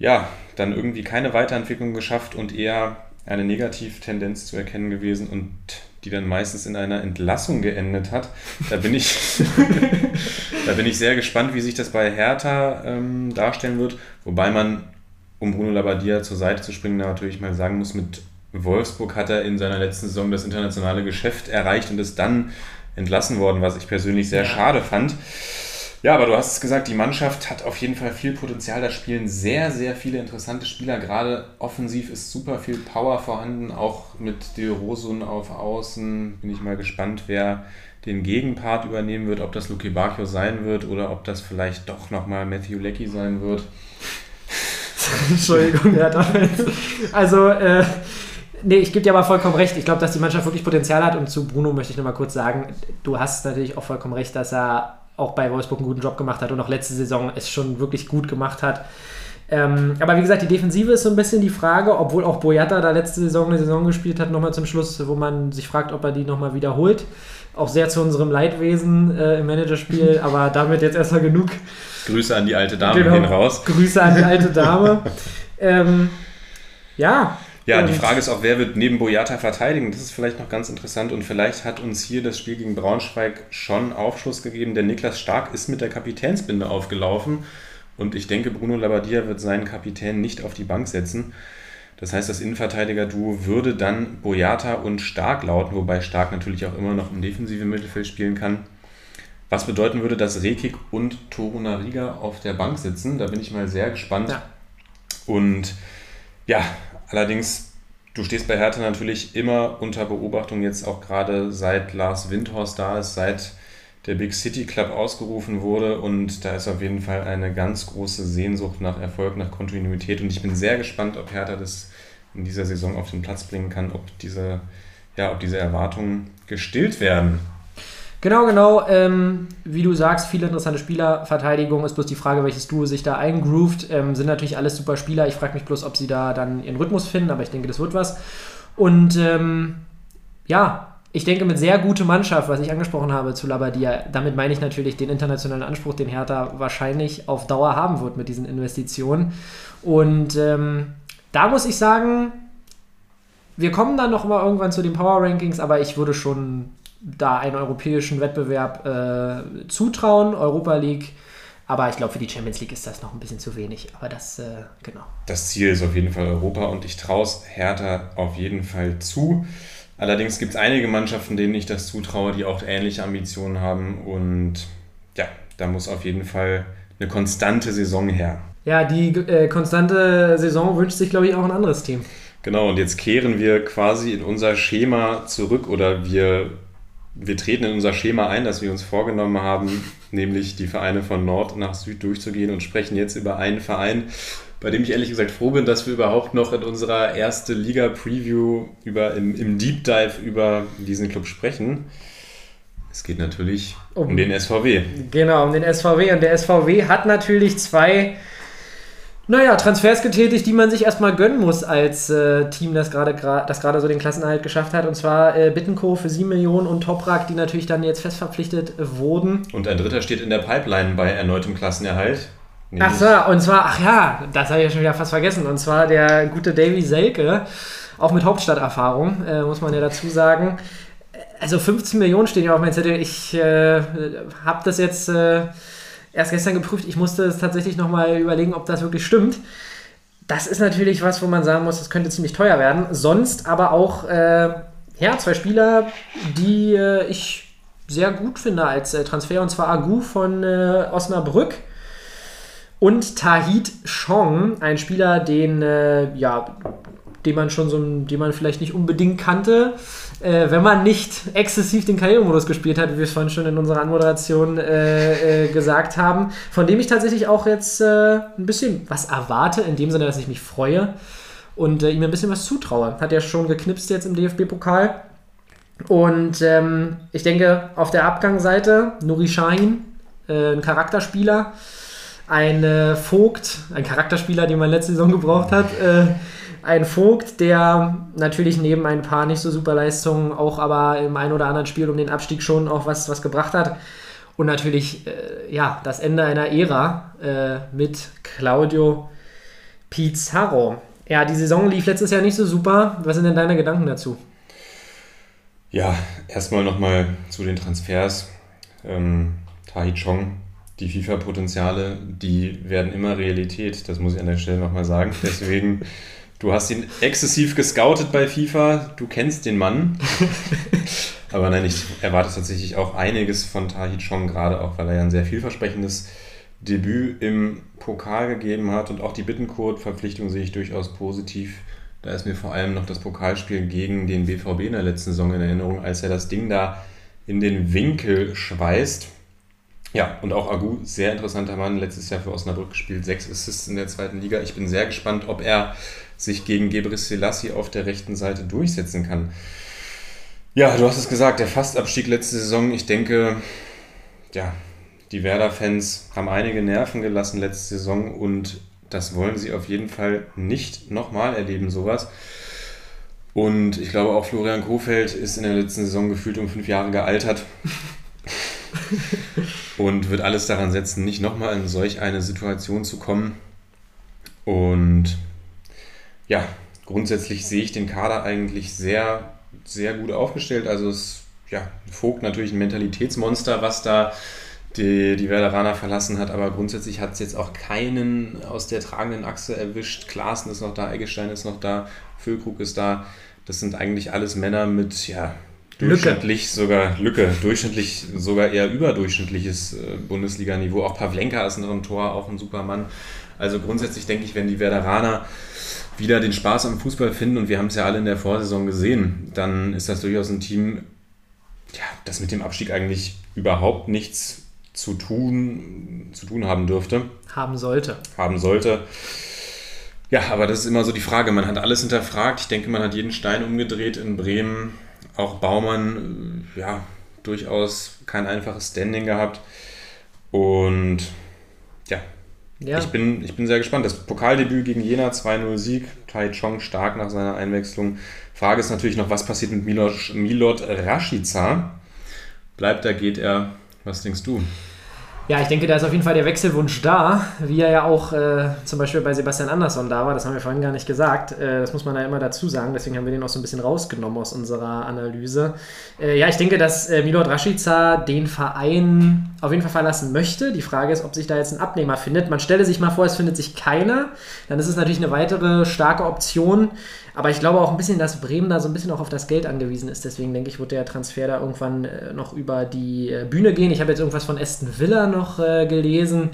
ja, dann irgendwie keine Weiterentwicklung geschafft und eher eine Negativtendenz zu erkennen gewesen und die dann meistens in einer Entlassung geendet hat. Da bin ich, da bin ich sehr gespannt, wie sich das bei Hertha ähm, darstellen wird, wobei man um Bruno Labbadia zur Seite zu springen, natürlich mal sagen muss, mit Wolfsburg hat er in seiner letzten Saison das internationale Geschäft erreicht und ist dann entlassen worden, was ich persönlich sehr ja. schade fand. Ja, aber du hast es gesagt, die Mannschaft hat auf jeden Fall viel Potenzial. Da spielen sehr, sehr viele interessante Spieler. Gerade offensiv ist super viel Power vorhanden. Auch mit De Rosun auf Außen bin ich mal gespannt, wer den Gegenpart übernehmen wird. Ob das Luke Bacchio sein wird oder ob das vielleicht doch nochmal Matthew Leckie sein wird. Entschuldigung, ja, Also, äh, nee, ich gebe dir aber vollkommen recht. Ich glaube, dass die Mannschaft wirklich Potenzial hat. Und zu Bruno möchte ich nochmal kurz sagen, du hast natürlich auch vollkommen recht, dass er auch bei Wolfsburg einen guten Job gemacht hat und auch letzte Saison es schon wirklich gut gemacht hat. Ähm, aber wie gesagt, die Defensive ist so ein bisschen die Frage, obwohl auch Boyata da letzte Saison eine Saison gespielt hat, nochmal zum Schluss, wo man sich fragt, ob er die nochmal wiederholt. Auch sehr zu unserem Leidwesen äh, im Managerspiel, aber damit jetzt erstmal genug. Grüße an die alte Dame genau, gehen raus. Grüße an die alte Dame. ähm, ja, ja, die Frage ist auch, wer wird neben Boyata verteidigen? Das ist vielleicht noch ganz interessant und vielleicht hat uns hier das Spiel gegen Braunschweig schon Aufschluss gegeben, denn Niklas Stark ist mit der Kapitänsbinde aufgelaufen und ich denke, Bruno Labbadia wird seinen Kapitän nicht auf die Bank setzen. Das heißt, das Innenverteidiger-Duo würde dann Boyata und Stark lauten, wobei Stark natürlich auch immer noch im defensiven Mittelfeld spielen kann. Was bedeuten würde, dass Rekik und Torunariga auf der Bank sitzen. Da bin ich mal sehr gespannt. Ja. Und ja, Allerdings, du stehst bei Hertha natürlich immer unter Beobachtung, jetzt auch gerade seit Lars Windhorst da ist, seit der Big City Club ausgerufen wurde und da ist auf jeden Fall eine ganz große Sehnsucht nach Erfolg, nach Kontinuität und ich bin sehr gespannt, ob Hertha das in dieser Saison auf den Platz bringen kann, ob diese, ja, ob diese Erwartungen gestillt werden. Genau, genau. Ähm, wie du sagst, viele interessante Spieler. Verteidigung ist bloß die Frage, welches Duo sich da eingroovt. Ähm, sind natürlich alles super Spieler. Ich frage mich bloß, ob sie da dann ihren Rhythmus finden, aber ich denke, das wird was. Und ähm, ja, ich denke, mit sehr guter Mannschaft, was ich angesprochen habe zu Labadia, damit meine ich natürlich den internationalen Anspruch, den Hertha wahrscheinlich auf Dauer haben wird mit diesen Investitionen. Und ähm, da muss ich sagen, wir kommen dann noch mal irgendwann zu den Power Rankings, aber ich würde schon da einen europäischen Wettbewerb äh, zutrauen, Europa League. Aber ich glaube, für die Champions League ist das noch ein bisschen zu wenig. Aber das, äh, genau. Das Ziel ist auf jeden Fall Europa und ich traue es Hertha auf jeden Fall zu. Allerdings gibt es einige Mannschaften, denen ich das zutraue, die auch ähnliche Ambitionen haben. Und ja, da muss auf jeden Fall eine konstante Saison her. Ja, die äh, konstante Saison wünscht sich, glaube ich, auch ein anderes Team. Genau, und jetzt kehren wir quasi in unser Schema zurück oder wir wir treten in unser Schema ein, das wir uns vorgenommen haben, nämlich die Vereine von Nord nach Süd durchzugehen und sprechen jetzt über einen Verein, bei dem ich ehrlich gesagt froh bin, dass wir überhaupt noch in unserer erste Liga-Preview über, im, im Deep Dive über diesen Club sprechen. Es geht natürlich um, um den SVW. Genau, um den SVW. Und der SVW hat natürlich zwei naja, Transfers getätigt, die man sich erstmal gönnen muss als äh, Team, das gerade das gerade so den Klassenerhalt geschafft hat. Und zwar äh, Bittenko für 7 Millionen und Toprak, die natürlich dann jetzt fest verpflichtet wurden. Und ein dritter steht in der Pipeline bei erneutem Klassenerhalt. Ach so, und zwar, ach ja, das habe ich ja schon wieder fast vergessen. Und zwar der gute Davy Selke, auch mit Hauptstadterfahrung, äh, muss man ja dazu sagen. Also 15 Millionen stehen ja auf meinem Zettel. Ich äh, habe das jetzt äh, erst gestern geprüft. Ich musste es tatsächlich nochmal überlegen, ob das wirklich stimmt. Das ist natürlich was, wo man sagen muss, das könnte ziemlich teuer werden. Sonst aber auch, äh, ja, zwei Spieler, die äh, ich sehr gut finde als äh, Transfer, und zwar Agu von äh, Osnabrück und Tahit Chong, ein Spieler, den, äh, ja, den man schon so, den man vielleicht nicht unbedingt kannte, äh, wenn man nicht exzessiv den Karrieremodus gespielt hat, wie wir es vorhin schon in unserer Anmoderation äh, äh, gesagt haben, von dem ich tatsächlich auch jetzt äh, ein bisschen was erwarte, in dem Sinne, dass ich mich freue und äh, ihm ein bisschen was zutraue. Hat ja schon geknipst jetzt im DFB-Pokal. Und ähm, ich denke, auf der Abgangsseite Nuri Shahin, äh, ein Charakterspieler, ein Vogt, ein Charakterspieler, den man letzte Saison gebraucht hat, ein Vogt, der natürlich neben ein paar nicht so super Leistungen auch aber im ein oder anderen Spiel um den Abstieg schon auch was, was gebracht hat. Und natürlich, äh, ja, das Ende einer Ära äh, mit Claudio Pizarro. Ja, die Saison lief letztes Jahr nicht so super. Was sind denn deine Gedanken dazu? Ja, erstmal nochmal zu den Transfers. Ähm, Tahi Chong, die FIFA-Potenziale, die werden immer Realität. Das muss ich an der Stelle nochmal sagen. Deswegen, du hast ihn exzessiv gescoutet bei FIFA, du kennst den Mann. Aber nein, ich erwarte tatsächlich auch einiges von Tahi Chong, gerade auch, weil er ja ein sehr vielversprechendes Debüt im Pokal gegeben hat und auch die Bittenkurt-Verpflichtung sehe ich durchaus positiv. Da ist mir vor allem noch das Pokalspiel gegen den BVB in der letzten Saison in Erinnerung, als er das Ding da in den Winkel schweißt. Ja, und auch Agu, sehr interessanter Mann, letztes Jahr für Osnabrück gespielt, sechs Assists in der zweiten Liga. Ich bin sehr gespannt, ob er sich gegen Gebris Selassie auf der rechten Seite durchsetzen kann. Ja, du hast es gesagt, der Fastabstieg letzte Saison. Ich denke, ja, die Werder-Fans haben einige Nerven gelassen letzte Saison und das wollen sie auf jeden Fall nicht nochmal erleben, sowas. Und ich glaube auch Florian Kofeld ist in der letzten Saison gefühlt um fünf Jahre gealtert. und wird alles daran setzen, nicht nochmal in solch eine Situation zu kommen. Und ja, grundsätzlich sehe ich den Kader eigentlich sehr, sehr gut aufgestellt. Also es ja, Vogt natürlich ein Mentalitätsmonster, was da die, die Werderaner verlassen hat, aber grundsätzlich hat es jetzt auch keinen aus der tragenden Achse erwischt. Klaassen ist noch da, Eggestein ist noch da, Füllkrug ist da. Das sind eigentlich alles Männer mit, ja, durchschnittlich Lücke. sogar Lücke, durchschnittlich sogar eher überdurchschnittliches äh, Bundesliga-Niveau. Auch Pavlenka ist noch im Tor, auch ein super Mann. Also grundsätzlich denke ich, wenn die Werderaner wieder den Spaß am Fußball finden, und wir haben es ja alle in der Vorsaison gesehen, dann ist das durchaus ein Team, ja, das mit dem Abstieg eigentlich überhaupt nichts zu tun, zu tun haben dürfte. Haben sollte. Haben sollte. Ja, aber das ist immer so die Frage. Man hat alles hinterfragt. Ich denke, man hat jeden Stein umgedreht in Bremen. Auch Baumann, ja, durchaus kein einfaches Standing gehabt. Und ja, ja. Ich, bin, ich bin sehr gespannt. Das Pokaldebüt gegen Jena, 2-0 Sieg. Tai Chong stark nach seiner Einwechslung. Frage ist natürlich noch, was passiert mit Milot, Milot Rashica? Bleibt er, geht er? Was denkst du? Ja, ich denke, da ist auf jeden Fall der Wechselwunsch da, wie er ja auch äh, zum Beispiel bei Sebastian Andersson da war. Das haben wir vorhin gar nicht gesagt. Äh, das muss man da immer dazu sagen. Deswegen haben wir den auch so ein bisschen rausgenommen aus unserer Analyse. Äh, ja, ich denke, dass äh, Milot Rashica den Verein auf jeden Fall verlassen möchte. Die Frage ist, ob sich da jetzt ein Abnehmer findet. Man stelle sich mal vor, es findet sich keiner. Dann ist es natürlich eine weitere starke Option. Aber ich glaube auch ein bisschen, dass Bremen da so ein bisschen auch auf das Geld angewiesen ist. Deswegen denke ich, wird der Transfer da irgendwann äh, noch über die äh, Bühne gehen. Ich habe jetzt irgendwas von Aston Villa noch äh, gelesen.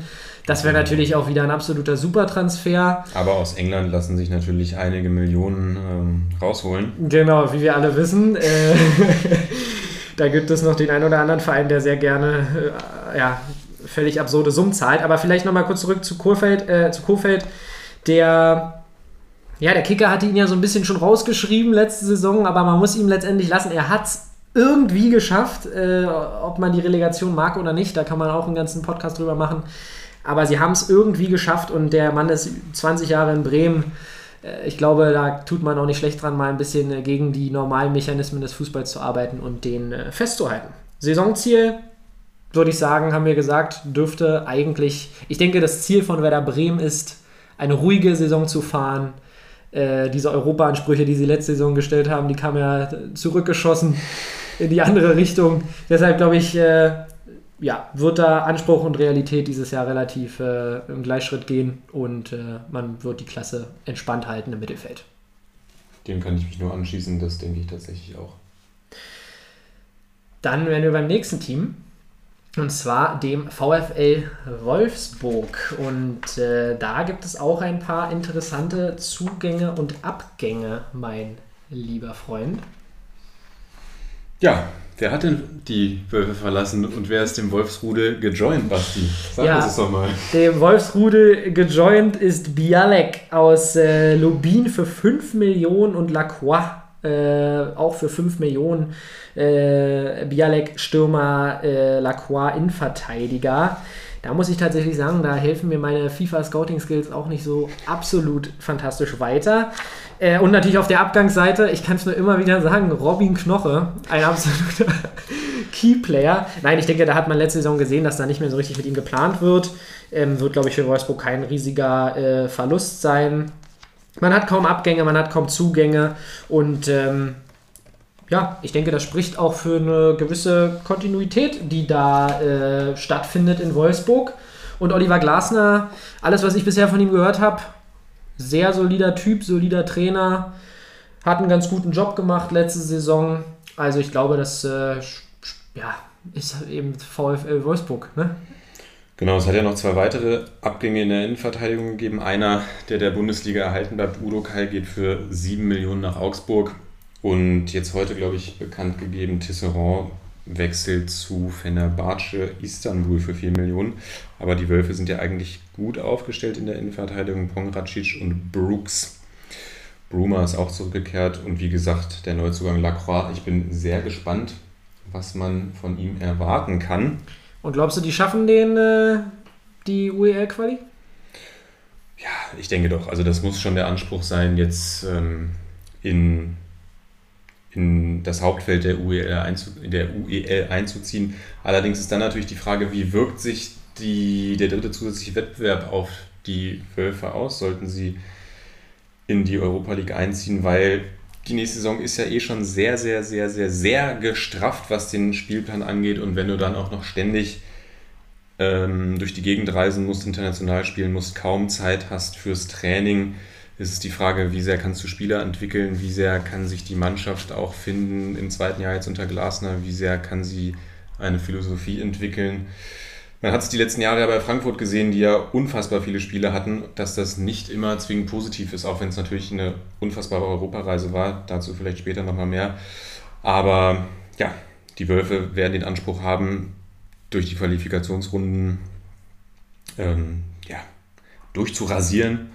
Das wäre natürlich auch wieder ein absoluter Supertransfer. Aber aus England lassen sich natürlich einige Millionen ähm, rausholen. Genau, wie wir alle wissen. Äh, da gibt es noch den einen oder anderen Verein, der sehr gerne äh, ja, völlig absurde Summen zahlt. Aber vielleicht nochmal kurz zurück zu Kurfeld, äh, zu der ja, der Kicker hatte ihn ja so ein bisschen schon rausgeschrieben letzte Saison, aber man muss ihm letztendlich lassen, er hat es irgendwie geschafft, äh, ob man die Relegation mag oder nicht, da kann man auch einen ganzen Podcast drüber machen. Aber sie haben es irgendwie geschafft und der Mann ist 20 Jahre in Bremen. Äh, ich glaube, da tut man auch nicht schlecht dran, mal ein bisschen äh, gegen die normalen Mechanismen des Fußballs zu arbeiten und den äh, festzuhalten. Saisonziel, würde ich sagen, haben wir gesagt, dürfte eigentlich, ich denke, das Ziel von Werder Bremen ist, eine ruhige Saison zu fahren, äh, diese Europa-Ansprüche, die sie letzte Saison gestellt haben, die kamen ja zurückgeschossen in die andere Richtung. Deshalb glaube ich, äh, ja, wird da Anspruch und Realität dieses Jahr relativ äh, im Gleichschritt gehen und äh, man wird die Klasse entspannt halten im Mittelfeld. Dem kann ich mich nur anschließen, das denke ich tatsächlich auch. Dann wären wir beim nächsten Team. Und zwar dem VfL Wolfsburg. Und äh, da gibt es auch ein paar interessante Zugänge und Abgänge, mein lieber Freund. Ja, wer hat denn die Wölfe verlassen und wer ist dem Wolfsrudel gejoint, Basti? Sag ja, uns das doch mal. Dem Wolfsrudel gejoint ist Bialek aus äh, Lubin für 5 Millionen und Lacroix äh, auch für 5 Millionen. Äh, Bialek, Stürmer, äh, Lacroix, Innenverteidiger. Da muss ich tatsächlich sagen, da helfen mir meine FIFA-Scouting-Skills auch nicht so absolut fantastisch weiter. Äh, und natürlich auf der Abgangsseite, ich kann es nur immer wieder sagen, Robin Knoche, ein absoluter Keyplayer. Nein, ich denke, da hat man letzte Saison gesehen, dass da nicht mehr so richtig mit ihm geplant wird. Ähm, wird, glaube ich, für Wolfsburg kein riesiger äh, Verlust sein. Man hat kaum Abgänge, man hat kaum Zugänge und ähm, ja, ich denke, das spricht auch für eine gewisse Kontinuität, die da äh, stattfindet in Wolfsburg. Und Oliver Glasner, alles, was ich bisher von ihm gehört habe, sehr solider Typ, solider Trainer, hat einen ganz guten Job gemacht letzte Saison. Also ich glaube, das äh, ja, ist eben VfL Wolfsburg. Ne? Genau, es hat ja noch zwei weitere Abgänge in der Innenverteidigung gegeben. Einer, der der Bundesliga erhalten bleibt, Udo Kai, geht für 7 Millionen nach Augsburg. Und jetzt heute, glaube ich, bekannt gegeben, Tisserand wechselt zu Fenerbahce Istanbul für 4 Millionen. Aber die Wölfe sind ja eigentlich gut aufgestellt in der Innenverteidigung. Pongracic und Brooks. Bruma ist auch zurückgekehrt und wie gesagt, der Neuzugang Lacroix. Ich bin sehr gespannt, was man von ihm erwarten kann. Und glaubst du, die schaffen den, äh, die UEL-Quali? Ja, ich denke doch. Also das muss schon der Anspruch sein, jetzt ähm, in, in das Hauptfeld der UEL, einzu, der UEL einzuziehen. Allerdings ist dann natürlich die Frage, wie wirkt sich die, der dritte zusätzliche Wettbewerb auf die Wölfe aus? Sollten sie in die Europa League einziehen, weil die nächste Saison ist ja eh schon sehr, sehr, sehr, sehr, sehr gestrafft, was den Spielplan angeht. Und wenn du dann auch noch ständig ähm, durch die Gegend reisen musst, international spielen musst, kaum Zeit hast fürs Training, ist es die Frage, wie sehr kannst du Spieler entwickeln, wie sehr kann sich die Mannschaft auch finden im zweiten Jahr jetzt unter Glasner, wie sehr kann sie eine Philosophie entwickeln. Man hat es die letzten Jahre ja bei Frankfurt gesehen, die ja unfassbar viele Spiele hatten, dass das nicht immer zwingend positiv ist, auch wenn es natürlich eine unfassbare Europareise war. Dazu vielleicht später nochmal mehr. Aber ja, die Wölfe werden den Anspruch haben, durch die Qualifikationsrunden ähm, ja, durchzurasieren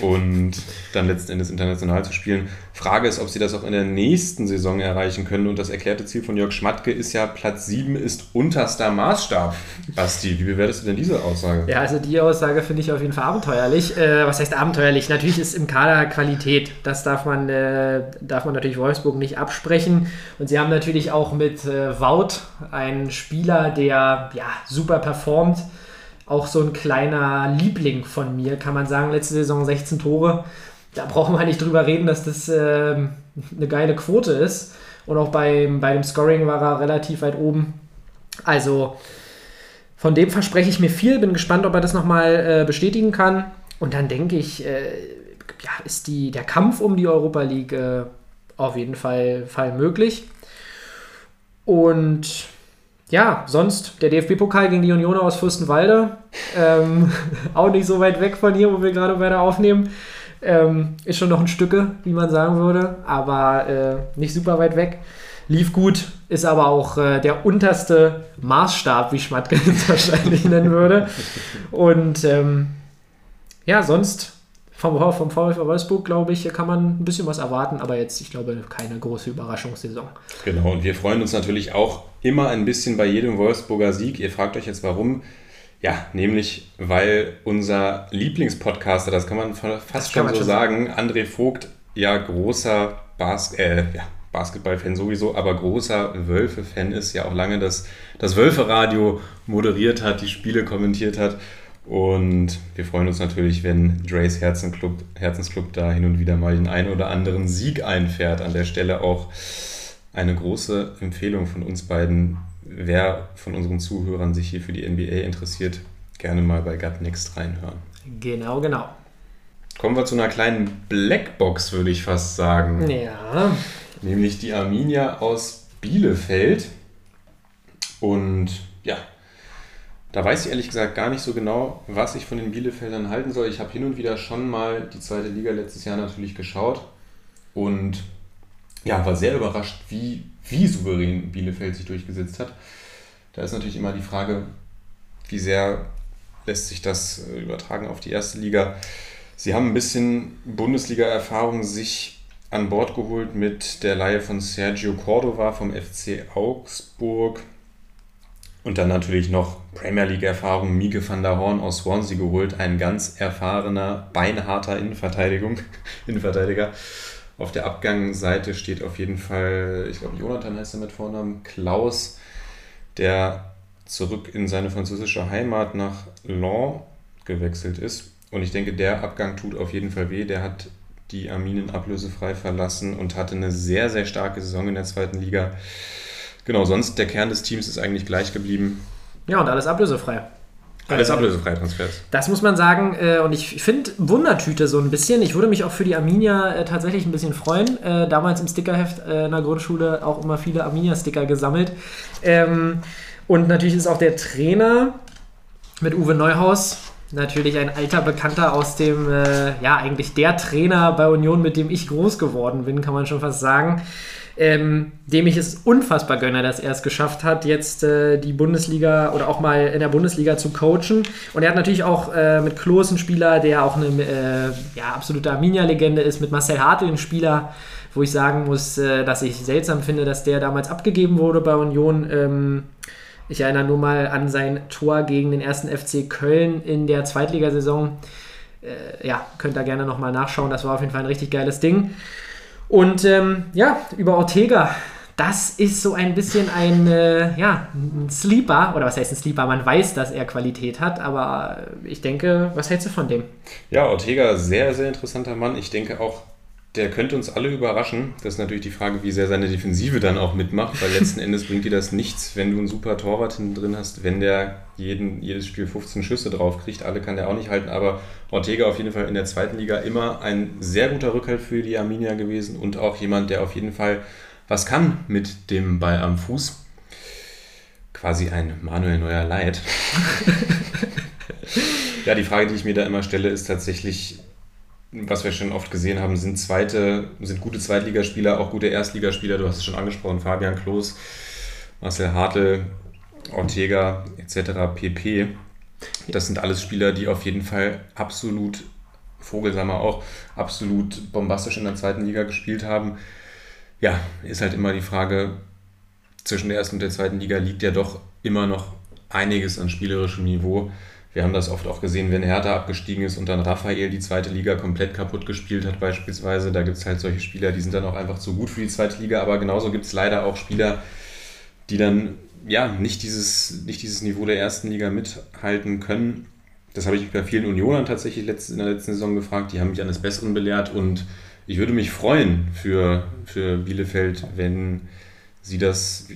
und dann letzten Endes international zu spielen. Frage ist, ob sie das auch in der nächsten Saison erreichen können. Und das erklärte Ziel von Jörg Schmatke ist ja, Platz 7 ist unterster Maßstab. Basti, wie bewertest du denn diese Aussage? Ja, also die Aussage finde ich auf jeden Fall abenteuerlich. Äh, was heißt abenteuerlich? Natürlich ist im Kader Qualität. Das darf man, äh, darf man natürlich Wolfsburg nicht absprechen. Und sie haben natürlich auch mit äh, Wout einen Spieler, der ja, super performt auch so ein kleiner Liebling von mir, kann man sagen. Letzte Saison 16 Tore. Da brauchen wir nicht drüber reden, dass das äh, eine geile Quote ist. Und auch beim, bei dem Scoring war er relativ weit oben. Also von dem verspreche ich mir viel. Bin gespannt, ob er das nochmal äh, bestätigen kann. Und dann denke ich, äh, ja, ist die, der Kampf um die Europa League äh, auf jeden Fall, Fall möglich. Und ja, sonst der DFB-Pokal gegen die Union aus Fürstenwalde. Ähm, auch nicht so weit weg von hier, wo wir gerade weiter aufnehmen. Ähm, ist schon noch ein Stücke, wie man sagen würde, aber äh, nicht super weit weg. Lief gut, ist aber auch äh, der unterste Maßstab, wie Schmatke wahrscheinlich nennen würde. Und ähm, ja, sonst vom, vom VfL Wolfsburg, glaube ich, kann man ein bisschen was erwarten, aber jetzt, ich glaube, keine große Überraschungssaison. Genau, und wir freuen uns natürlich auch immer ein bisschen bei jedem Wolfsburger Sieg. Ihr fragt euch jetzt warum. Ja, nämlich weil unser Lieblingspodcaster, das kann man fast schon so sagen, André Vogt, ja großer Bas äh, ja, Basketball-Fan sowieso, aber großer Wölfe-Fan ist, ja auch lange das, das Wölfe-Radio moderiert hat, die Spiele kommentiert hat und wir freuen uns natürlich, wenn Dreys Herzensclub, Herzensclub da hin und wieder mal den einen oder anderen Sieg einfährt. An der Stelle auch eine große Empfehlung von uns beiden. Wer von unseren Zuhörern sich hier für die NBA interessiert, gerne mal bei Gut Next reinhören. Genau, genau. Kommen wir zu einer kleinen Blackbox, würde ich fast sagen. Ja. Nämlich die Arminia aus Bielefeld. Und ja, da weiß ich ehrlich gesagt gar nicht so genau, was ich von den Bielefeldern halten soll. Ich habe hin und wieder schon mal die zweite Liga letztes Jahr natürlich geschaut und ja, war sehr überrascht, wie, wie souverän Bielefeld sich durchgesetzt hat. Da ist natürlich immer die Frage, wie sehr lässt sich das äh, übertragen auf die erste Liga. Sie haben ein bisschen Bundesliga-Erfahrung sich an Bord geholt mit der Leihe von Sergio Cordova vom FC Augsburg. Und dann natürlich noch Premier League-Erfahrung, Mieke van der Horn aus Swansea geholt, ein ganz erfahrener, beinharter Innenverteidigung, Innenverteidiger. Auf der Abgangsseite steht auf jeden Fall, ich glaube, Jonathan heißt er mit Vornamen, Klaus, der zurück in seine französische Heimat nach Lens gewechselt ist. Und ich denke, der Abgang tut auf jeden Fall weh. Der hat die Arminen ablösefrei verlassen und hatte eine sehr, sehr starke Saison in der zweiten Liga. Genau, sonst der Kern des Teams ist eigentlich gleich geblieben. Ja, und alles ablösefrei. Alles Äh, ablösefrei Transfers. Das muss man sagen. Äh, und ich finde Wundertüte so ein bisschen. Ich würde mich auch für die Arminia äh, tatsächlich ein bisschen freuen. Damals im Stickerheft in der Grundschule auch immer viele Arminia-Sticker gesammelt. Ähm, und natürlich ist auch der Trainer mit Uwe Neuhaus natürlich ein alter Bekannter aus dem, ja, eigentlich der Trainer bei Union, mit dem ich groß geworden bin, kann man schon fast sagen. Ähm, dem ich es unfassbar gönne, dass er es geschafft hat, jetzt äh, die Bundesliga oder auch mal in der Bundesliga zu coachen. Und er hat natürlich auch äh, mit Klos einen Spieler, der auch eine äh, ja, absolute Arminia-Legende ist, mit Marcel Hartl einen Spieler, wo ich sagen muss, äh, dass ich seltsam finde, dass der damals abgegeben wurde bei Union. Ähm, ich erinnere nur mal an sein Tor gegen den ersten FC Köln in der Zweitligasaison. Äh, ja, könnt ihr gerne nochmal nachschauen. Das war auf jeden Fall ein richtig geiles Ding. Und ähm, ja, über Ortega, das ist so ein bisschen ein, äh, ja, ein Sleeper. Oder was heißt ein Sleeper? Man weiß, dass er Qualität hat, aber ich denke, was hältst du von dem? Ja, Ortega, sehr, sehr interessanter Mann. Ich denke auch, der könnte uns alle überraschen. Das ist natürlich die Frage, wie sehr seine Defensive dann auch mitmacht, weil letzten Endes bringt dir das nichts, wenn du einen super Torwart hinten drin hast, wenn der jeden, jedes Spiel 15 Schüsse drauf kriegt. Alle kann der auch nicht halten, aber Ortega auf jeden Fall in der zweiten Liga immer ein sehr guter Rückhalt für die Arminia gewesen und auch jemand, der auf jeden Fall was kann mit dem Ball am Fuß. Quasi ein Manuel Neuer Leid. ja, die Frage, die ich mir da immer stelle, ist tatsächlich, was wir schon oft gesehen haben, sind zweite, sind gute Zweitligaspieler, auch gute Erstligaspieler. Du hast es schon angesprochen, Fabian Klos, Marcel Hartl, Ortega etc. pp. Das sind alles Spieler, die auf jeden Fall absolut, Vogelsammer auch, absolut bombastisch in der zweiten Liga gespielt haben. Ja, ist halt immer die Frage, zwischen der ersten und der zweiten Liga liegt ja doch immer noch einiges an spielerischem Niveau. Wir haben das oft auch gesehen, wenn Hertha abgestiegen ist und dann Raphael die zweite Liga komplett kaputt gespielt hat, beispielsweise. Da gibt es halt solche Spieler, die sind dann auch einfach zu gut für die zweite Liga, aber genauso gibt es leider auch Spieler, die dann ja nicht dieses, nicht dieses Niveau der ersten Liga mithalten können. Das habe ich bei vielen Unionern tatsächlich in der letzten Saison gefragt. Die haben mich eines Besseren belehrt und ich würde mich freuen für, für Bielefeld, wenn sie das,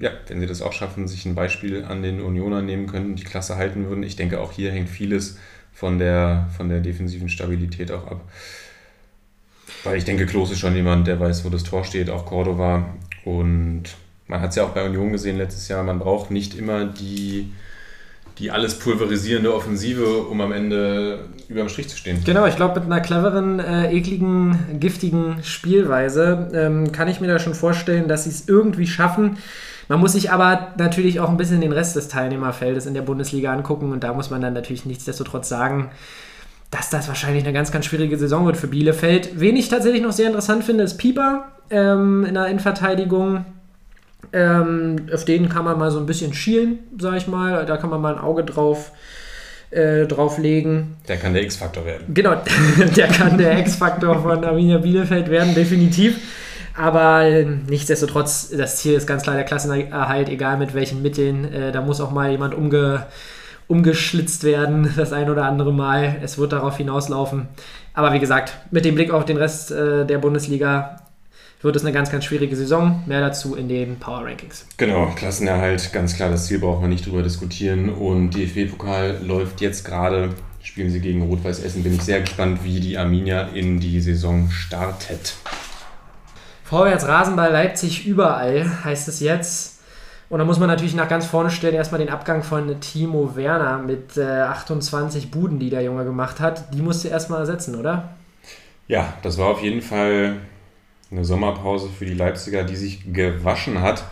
ja, wenn sie das auch schaffen, sich ein Beispiel an den Unionern nehmen können und die Klasse halten würden. Ich denke, auch hier hängt vieles von der, von der defensiven Stabilität auch ab. Weil ich denke, Klos ist schon jemand, der weiß, wo das Tor steht, auch Cordova. Und man hat es ja auch bei Union gesehen letztes Jahr, man braucht nicht immer die, die alles pulverisierende Offensive, um am Ende über dem Strich zu stehen. Genau, ich glaube, mit einer cleveren, äh, ekligen, giftigen Spielweise ähm, kann ich mir da schon vorstellen, dass sie es irgendwie schaffen. Man muss sich aber natürlich auch ein bisschen den Rest des Teilnehmerfeldes in der Bundesliga angucken und da muss man dann natürlich nichtsdestotrotz sagen, dass das wahrscheinlich eine ganz, ganz schwierige Saison wird für Bielefeld. Wen ich tatsächlich noch sehr interessant finde, ist Pieper ähm, in der Innenverteidigung. Ähm, auf den kann man mal so ein bisschen schielen, sag ich mal. Da kann man mal ein Auge drauf, äh, drauf legen. Der kann der X-Faktor werden. Genau, der kann der X-Faktor von Arminia Bielefeld werden, definitiv. Aber äh, nichtsdestotrotz, das Ziel ist ganz klar der Klassenerhalt, egal mit welchen Mitteln. Äh, da muss auch mal jemand umge, umgeschlitzt werden, das ein oder andere Mal. Es wird darauf hinauslaufen. Aber wie gesagt, mit dem Blick auf den Rest äh, der Bundesliga wird es eine ganz, ganz schwierige Saison. Mehr dazu in den Power Rankings. Genau, Klassenerhalt, ganz klar, das Ziel braucht man nicht drüber diskutieren. Und DFB-Pokal läuft jetzt gerade, spielen sie gegen Rot-Weiß Essen. Bin ich sehr gespannt, wie die Arminia in die Saison startet. Vorwärts Rasenball Leipzig überall, heißt es jetzt. Und da muss man natürlich nach ganz vorne stellen, erstmal den Abgang von Timo Werner mit äh, 28 Buden, die der Junge gemacht hat. Die musste erstmal ersetzen, oder? Ja, das war auf jeden Fall eine Sommerpause für die Leipziger, die sich gewaschen hat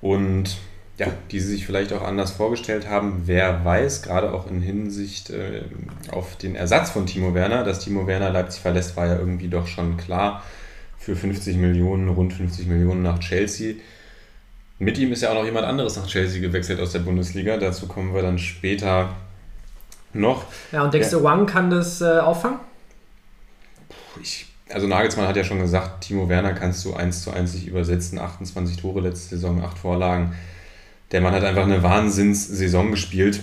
und ja, die sie sich vielleicht auch anders vorgestellt haben. Wer weiß, gerade auch in Hinsicht äh, auf den Ersatz von Timo Werner, dass Timo Werner Leipzig verlässt, war ja irgendwie doch schon klar für 50 Millionen, rund 50 Millionen nach Chelsea. Mit ihm ist ja auch noch jemand anderes nach Chelsea gewechselt aus der Bundesliga. Dazu kommen wir dann später noch. Ja, und denkst du, Wang kann das äh, auffangen? Ich also Nagelsmann hat ja schon gesagt, Timo Werner kannst du eins zu eins nicht übersetzen, 28 Tore letzte Saison, 8 Vorlagen. Der Mann hat einfach eine Wahnsinns-Saison gespielt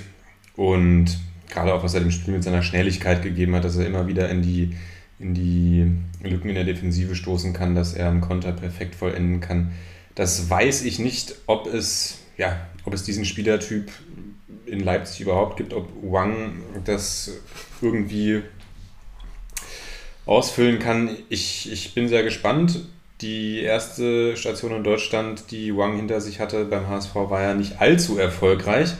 und gerade auch was er dem Spiel mit seiner Schnelligkeit gegeben hat, dass er immer wieder in die, in die Lücken in der Defensive stoßen kann, dass er einen Konter perfekt vollenden kann. Das weiß ich nicht, ob es, ja, ob es diesen Spielertyp in Leipzig überhaupt gibt, ob Wang das irgendwie ausfüllen kann. Ich, ich bin sehr gespannt. Die erste Station in Deutschland, die Wang hinter sich hatte beim HSV, war ja nicht allzu erfolgreich.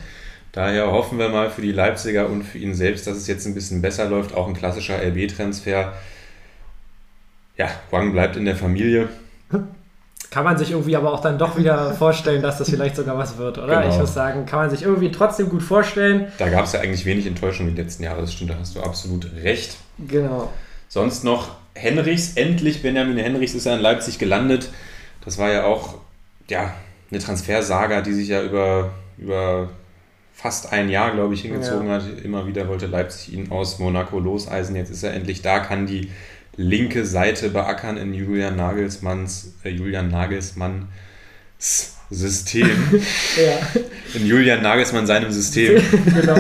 Daher hoffen wir mal für die Leipziger und für ihn selbst, dass es jetzt ein bisschen besser läuft. Auch ein klassischer LB-Transfer. Ja, Wang bleibt in der Familie. Kann man sich irgendwie aber auch dann doch wieder vorstellen, dass das vielleicht sogar was wird, oder? Genau. Ich muss sagen, kann man sich irgendwie trotzdem gut vorstellen. Da gab es ja eigentlich wenig Enttäuschung die letzten Jahre. Das stimmt, da hast du absolut recht. Genau. Sonst noch Henrichs, endlich Benjamin Henrichs ist ja in Leipzig gelandet. Das war ja auch ja, eine Transfersaga, die sich ja über, über fast ein Jahr, glaube ich, hingezogen Ja. hat. Immer wieder wollte Leipzig ihn aus Monaco loseisen. Jetzt ist er endlich da, kann die linke Seite beackern in Julian Nagelsmanns, äh, Julian Nagelsmanns System. Ja, In Julian Nagelsmann seinem System. genau.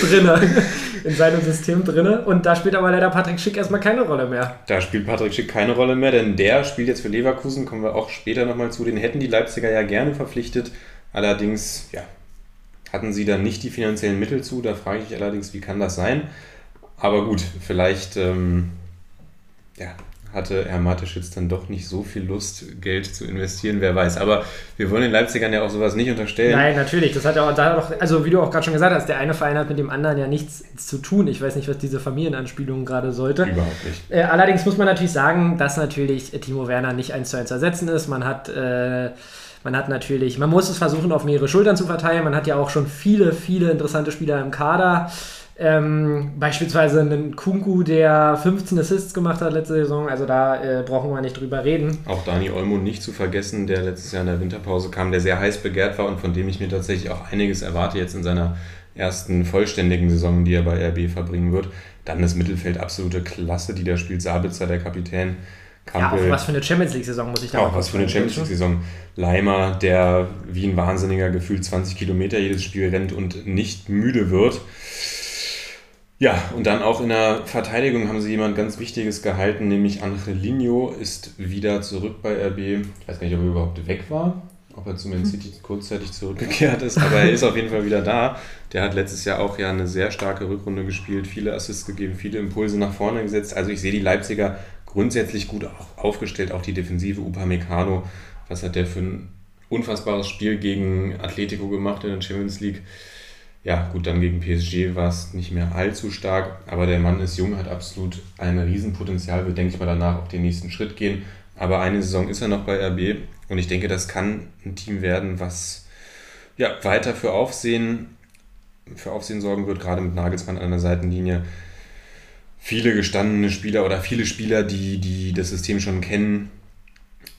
drinne. In seinem System drinne. Und da spielt aber leider Patrick Schick erstmal keine Rolle mehr. Da spielt Patrick Schick keine Rolle mehr, denn der spielt jetzt für Leverkusen, kommen wir auch später nochmal zu. Den hätten die Leipziger ja gerne verpflichtet. Allerdings, ja, hatten sie dann nicht die finanziellen Mittel zu. Da frage ich allerdings, wie kann das sein? Aber gut, vielleicht ähm, ja, hatte Herr Mateschitz dann doch nicht so viel Lust, Geld zu investieren, wer weiß. Aber wir wollen den Leipzigern ja auch sowas nicht unterstellen. Nein, natürlich. Das hat ja auch, da auch, also wie du auch gerade schon gesagt hast, der eine Verein hat mit dem anderen ja nichts zu tun. Ich weiß nicht, was diese Familienanspielung gerade sollte. Überhaupt nicht. Äh, allerdings muss man natürlich sagen, dass natürlich Timo Werner nicht eins zu eins ersetzen ist. Man hat, äh, man hat natürlich, man muss es versuchen, auf mehrere Schultern zu verteilen. Man hat ja auch schon viele, viele interessante Spieler im Kader. Ähm, beispielsweise einen Kunku, der 15 Assists gemacht hat letzte Saison. Also da äh, brauchen wir nicht drüber reden. Auch Dani Olmo nicht zu vergessen, der letztes Jahr in der Winterpause kam, der sehr heiß begehrt war und von dem ich mir tatsächlich auch einiges erwarte jetzt in seiner ersten vollständigen Saison, die er bei RB verbringen wird. Dann das Mittelfeld absolute Klasse, die da spielt. Sabitzer, der Kapitän. Ja, auch Kampel, was für eine Champions League-Saison muss ich da auch was für eine Champions League-Saison. Leimer, der wie ein Wahnsinniger gefühlt 20 Kilometer jedes Spiel rennt und nicht müde wird. Ja, und dann auch in der Verteidigung haben sie jemand ganz Wichtiges gehalten, nämlich Angelino ist wieder zurück bei RB. Ich weiß gar nicht, ob er überhaupt weg war, ob er zu Man City kurzzeitig zurückgekehrt ist, aber er ist auf jeden Fall wieder da. Der hat letztes Jahr auch ja eine sehr starke Rückrunde gespielt, viele Assists gegeben, viele Impulse nach vorne gesetzt. Also ich sehe die Leipziger grundsätzlich gut auch aufgestellt, auch die Defensive Upamecano. Was hat der für ein unfassbares Spiel gegen Atletico gemacht in der Champions League? Ja, gut, dann gegen PSG war es nicht mehr allzu stark, aber der Mann ist jung, hat absolut ein Riesenpotenzial, wird, denke ich mal, danach auch den nächsten Schritt gehen. Aber eine Saison ist er noch bei RB und ich denke, das kann ein Team werden, was ja, weiter für Aufsehen, für Aufsehen sorgen wird, gerade mit Nagelsmann an der Seitenlinie. Viele gestandene Spieler oder viele Spieler, die, die das System schon kennen.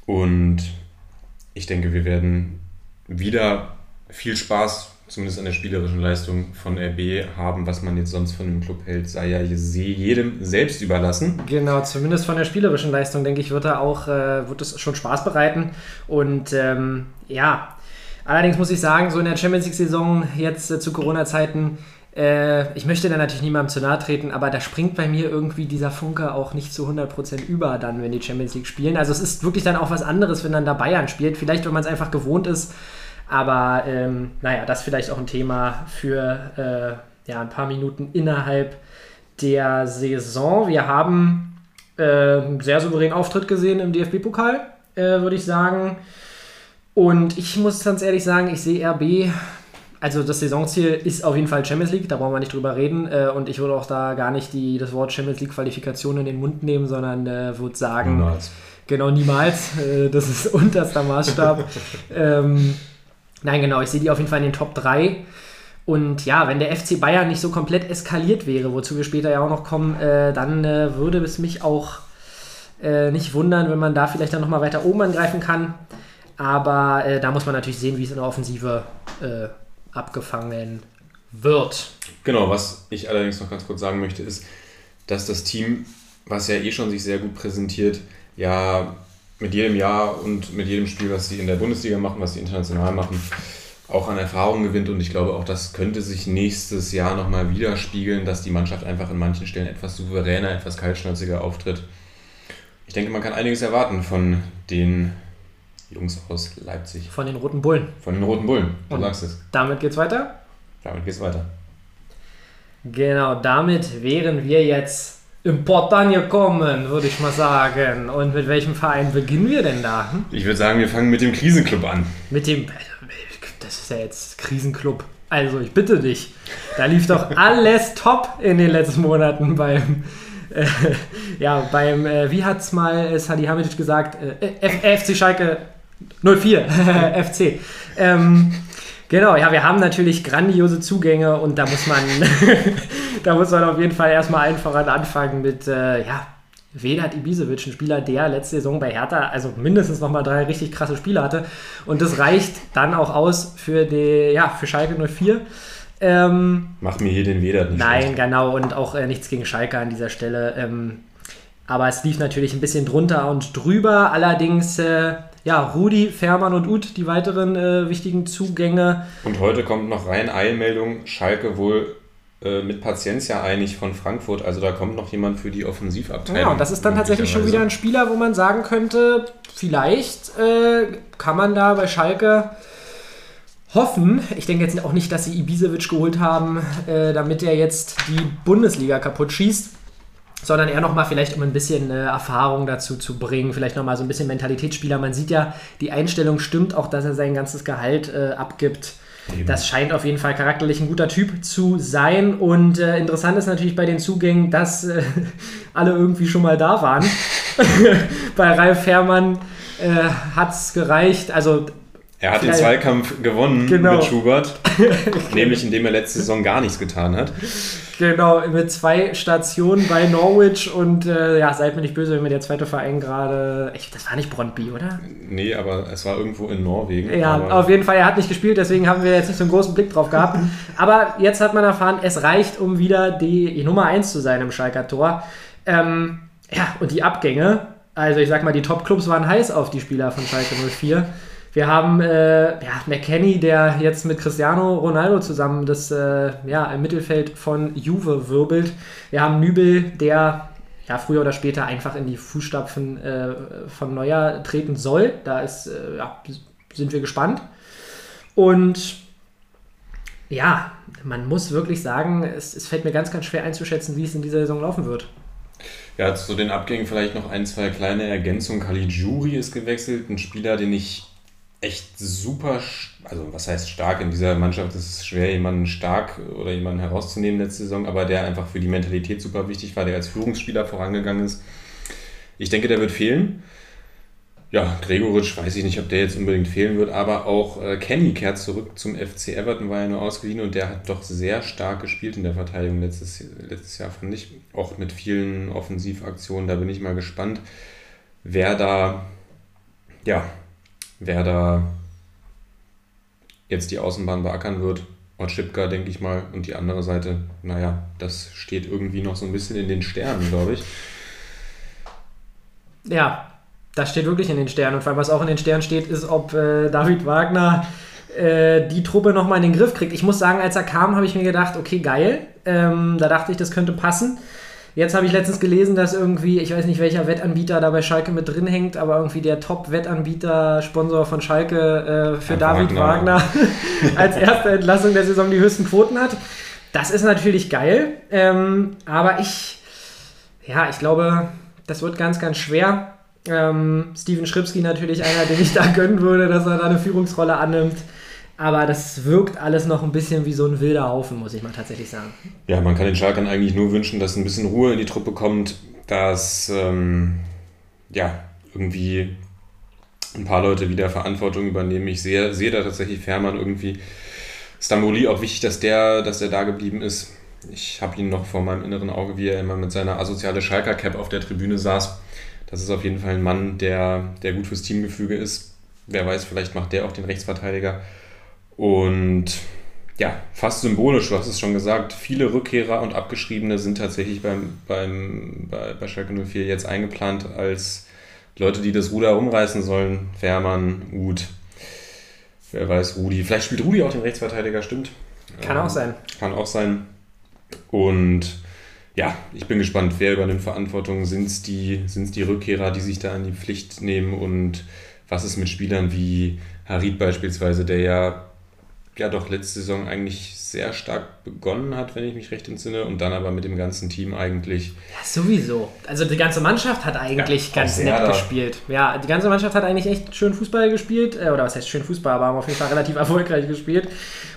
Und ich denke, wir werden wieder viel Spaß, zumindest an der spielerischen Leistung von RB haben, was man jetzt sonst von dem Club hält, sei ja jedem selbst überlassen. Genau, zumindest von der spielerischen Leistung, denke ich, wird er auch, äh, wird es schon Spaß bereiten. Und ähm, ja, allerdings muss ich sagen, so in der Champions League-Saison jetzt äh, zu Corona-Zeiten, äh, ich möchte da natürlich niemandem zu nahe treten, aber da springt bei mir irgendwie dieser Funke auch nicht zu 100% über dann, wenn die Champions League spielen. Also es ist wirklich dann auch was anderes, wenn dann da Bayern spielt. Vielleicht, wenn man es einfach gewohnt ist. Aber ähm, naja, das vielleicht auch ein Thema für äh, ja, ein paar Minuten innerhalb der Saison. Wir haben äh, einen sehr souveränen Auftritt gesehen im DFB-Pokal, äh, würde ich sagen. Und ich muss ganz ehrlich sagen, ich sehe RB, also das Saisonziel ist auf jeden Fall Champions League, da brauchen wir nicht drüber reden. Äh, und ich würde auch da gar nicht die, das Wort Champions League-Qualifikation in den Mund nehmen, sondern äh, würde sagen, Niemals. Genau, niemals. Äh, Das ist unterster Maßstab. ähm, nein, genau, ich sehe die auf jeden Fall in den Top 3. Und ja, wenn der FC Bayern nicht so komplett eskaliert wäre, wozu wir später ja auch noch kommen, äh, dann äh, würde es mich auch äh, nicht wundern, wenn man da vielleicht dann nochmal weiter oben angreifen kann. Aber äh, da muss man natürlich sehen, wie es in der Offensive äh, abgefangen wird. Genau, was ich allerdings noch ganz kurz sagen möchte, ist, dass das Team, was ja eh schon sich sehr gut präsentiert, ja mit jedem Jahr und mit jedem Spiel, was sie in der Bundesliga machen, was sie international machen, auch an Erfahrung gewinnt und ich glaube auch, das könnte sich nächstes Jahr nochmal widerspiegeln, dass die Mannschaft einfach in manchen Stellen etwas souveräner, etwas kaltschnäuziger auftritt. Ich denke, man kann einiges erwarten von den Jungs aus Leipzig. Von den Roten Bullen. Von den Roten Bullen, du Und sagst es. Damit geht's weiter. Damit geht's weiter. Genau, damit wären wir jetzt im Portan gekommen, würde ich mal sagen. Und mit welchem Verein beginnen wir denn da? Hm? Ich würde sagen, wir fangen mit dem Krisenclub an. Mit dem. Das ist ja jetzt Krisenclub. Also, ich bitte dich. Da lief doch alles top in den letzten Monaten beim. Äh, ja, beim. Äh, wie hat's mal Sadi Hamidic gesagt? Äh, FC Schalke 04. FC. Ähm, genau, ja, wir haben natürlich grandiose Zugänge und da muss man. da muss man auf jeden Fall erstmal allen voran anfangen mit. Äh, ja, Vedat Ibisevic, ein Spieler, der letzte Saison bei Hertha also mindestens nochmal drei richtig krasse Spiele hatte. Und das reicht dann auch aus für, die, ja, für Schalke 04. Ähm, Mach mir hier den Weder nicht nein, schlecht. genau. Und auch äh, nichts gegen Schalke an dieser Stelle. Ähm, aber es lief natürlich ein bisschen drunter und drüber. Allerdings, äh, ja, Rudi, Fährmann und Uth, die weiteren äh, wichtigen Zugänge. Und heute kommt noch rein Eilmeldung, Schalke wohl äh, mit Paciencia einig von Frankfurt. Also da kommt noch jemand für die Offensivabteilung. Ja, und das ist dann tatsächlich schon wieder ein Spieler, wo man sagen könnte, vielleicht äh, kann man da bei Schalke hoffen. Ich denke jetzt auch nicht, dass sie Ibisevic geholt haben, äh, damit er jetzt die Bundesliga kaputt schießt. Sondern eher nochmal vielleicht, um ein bisschen äh, Erfahrung dazu zu bringen, vielleicht nochmal so ein bisschen Mentalitätsspieler. Man sieht ja, die Einstellung stimmt, auch dass er sein ganzes Gehalt äh, abgibt. Eben. Das scheint auf jeden Fall charakterlich ein guter Typ zu sein. Und äh, interessant ist natürlich bei den Zugängen, dass äh, alle irgendwie schon mal da waren. bei Ralf Fährmann äh, hat es gereicht. Also Er hat den Zweikampf gewonnen Genau. mit Schubert, nämlich indem er letzte Saison gar nichts getan hat. genau mit zwei Stationen bei Norwich. Und äh, ja, seid mir nicht böse, wenn mir der zweite Verein gerade. Das war nicht Brondby, oder? Nee, aber es war irgendwo in Norwegen. Ja, auf jeden Fall, er hat nicht gespielt, deswegen haben wir jetzt nicht so einen großen Blick drauf gehabt. Aber jetzt hat man erfahren, es reicht, um wieder die Nummer 1 zu sein im Schalker Tor. Ähm, ja, und die Abgänge, also ich sag mal, die Top-Clubs waren heiß auf die Spieler von Schalke 04. Wir haben äh, ja, McKenny, der jetzt mit Cristiano Ronaldo zusammen das äh, ja, im Mittelfeld von Juve wirbelt. Wir haben Nübel, der ja, früher oder später einfach in die Fußstapfen äh, von Neuer treten soll. Da ist, äh, ja, sind wir gespannt. Und ja, man muss wirklich sagen, es, es fällt mir ganz, ganz schwer einzuschätzen, wie es in dieser Saison laufen wird. Ja, zu den Abgängen vielleicht noch ein, zwei kleine Ergänzungen. Khalid Juri ist gewechselt, ein Spieler, den ich echt super, also was heißt stark in dieser Mannschaft, ist es schwer, jemanden stark oder jemanden herauszunehmen letzte Saison, aber der einfach für die Mentalität super wichtig war, der als Führungsspieler vorangegangen ist. Ich denke, der wird fehlen. Ja, Gregoritsch weiß ich nicht, ob der jetzt unbedingt fehlen wird, aber auch äh, Kenny kehrt zurück zum FC Everton, war ja nur ausgeliehen und der hat doch sehr stark gespielt in der Verteidigung letztes, letztes Jahr, fand ich. Auch mit vielen Offensivaktionen, da bin ich mal gespannt, wer da, ja, wer da jetzt die Außenbahn beackern wird. Otschipka, denke ich mal, und die andere Seite, naja, das steht irgendwie noch so ein bisschen in den Sternen, glaube ich. Ja, das steht wirklich in den Sternen. Und vor allem, was auch in den Sternen steht, ist, ob äh, David Wagner äh, die Truppe nochmal in den Griff kriegt. Ich muss sagen, als er kam, habe ich mir gedacht, okay, geil. Ähm, da dachte ich, das könnte passen. Jetzt habe ich letztens gelesen, dass irgendwie, ich weiß nicht, welcher Wettanbieter da bei Schalke mit drin hängt, aber irgendwie der Top-Wettanbieter, Sponsor von Schalke äh, für Ja, David Wagner. Wagner, als erste Entlassung der Saison die höchsten Quoten hat. Das ist natürlich geil, ähm, aber ich, ja, ich glaube, das wird ganz, ganz schwer. Ähm, Steven Schripski natürlich einer, den ich da gönnen würde, dass er da eine Führungsrolle annimmt. Aber das wirkt alles noch ein bisschen wie so ein wilder Haufen, muss ich mal tatsächlich sagen. Ja, man kann den Schalkern eigentlich nur wünschen, dass ein bisschen Ruhe in die Truppe kommt, dass ähm, ja, irgendwie ein paar Leute wieder Verantwortung übernehmen. Ich sehe, sehe da tatsächlich Fährmann irgendwie. Stamboli auch wichtig, dass der, dass der da geblieben ist. Ich habe ihn noch vor meinem inneren Auge, wie er immer mit seiner asoziale Schalker-Cap auf der Tribüne saß. Das ist auf jeden Fall ein Mann, der, der gut fürs Teamgefüge ist. Wer weiß, vielleicht macht der auch den Rechtsverteidiger. Und ja, fast symbolisch, du hast es schon gesagt, viele Rückkehrer und Abgeschriebene sind tatsächlich beim, beim, bei, bei Schalke 04 jetzt eingeplant als Leute, die das Ruder rumreißen sollen. Fährmann, Uth. Wer weiß, Rudi. Vielleicht spielt Rudi auch den Rechtsverteidiger, stimmt. Kann Ähm, auch sein. Kann auch sein. Und ja, ich bin gespannt, wer übernimmt Verantwortung. Sind es die, sind's die Rückkehrer, die sich da an die Pflicht nehmen? Und was ist mit Spielern wie Harid beispielsweise, der ja, ja doch letzte Saison eigentlich sehr stark begonnen hat, wenn ich mich recht entsinne, und dann aber mit dem ganzen Team eigentlich Ja, sowieso. Also die ganze Mannschaft hat eigentlich Ja, ganz nett gespielt. Ja, die ganze Mannschaft hat eigentlich echt schön Fußball gespielt. Äh, oder was heißt schön Fußball, aber haben auf jeden Fall relativ erfolgreich gespielt.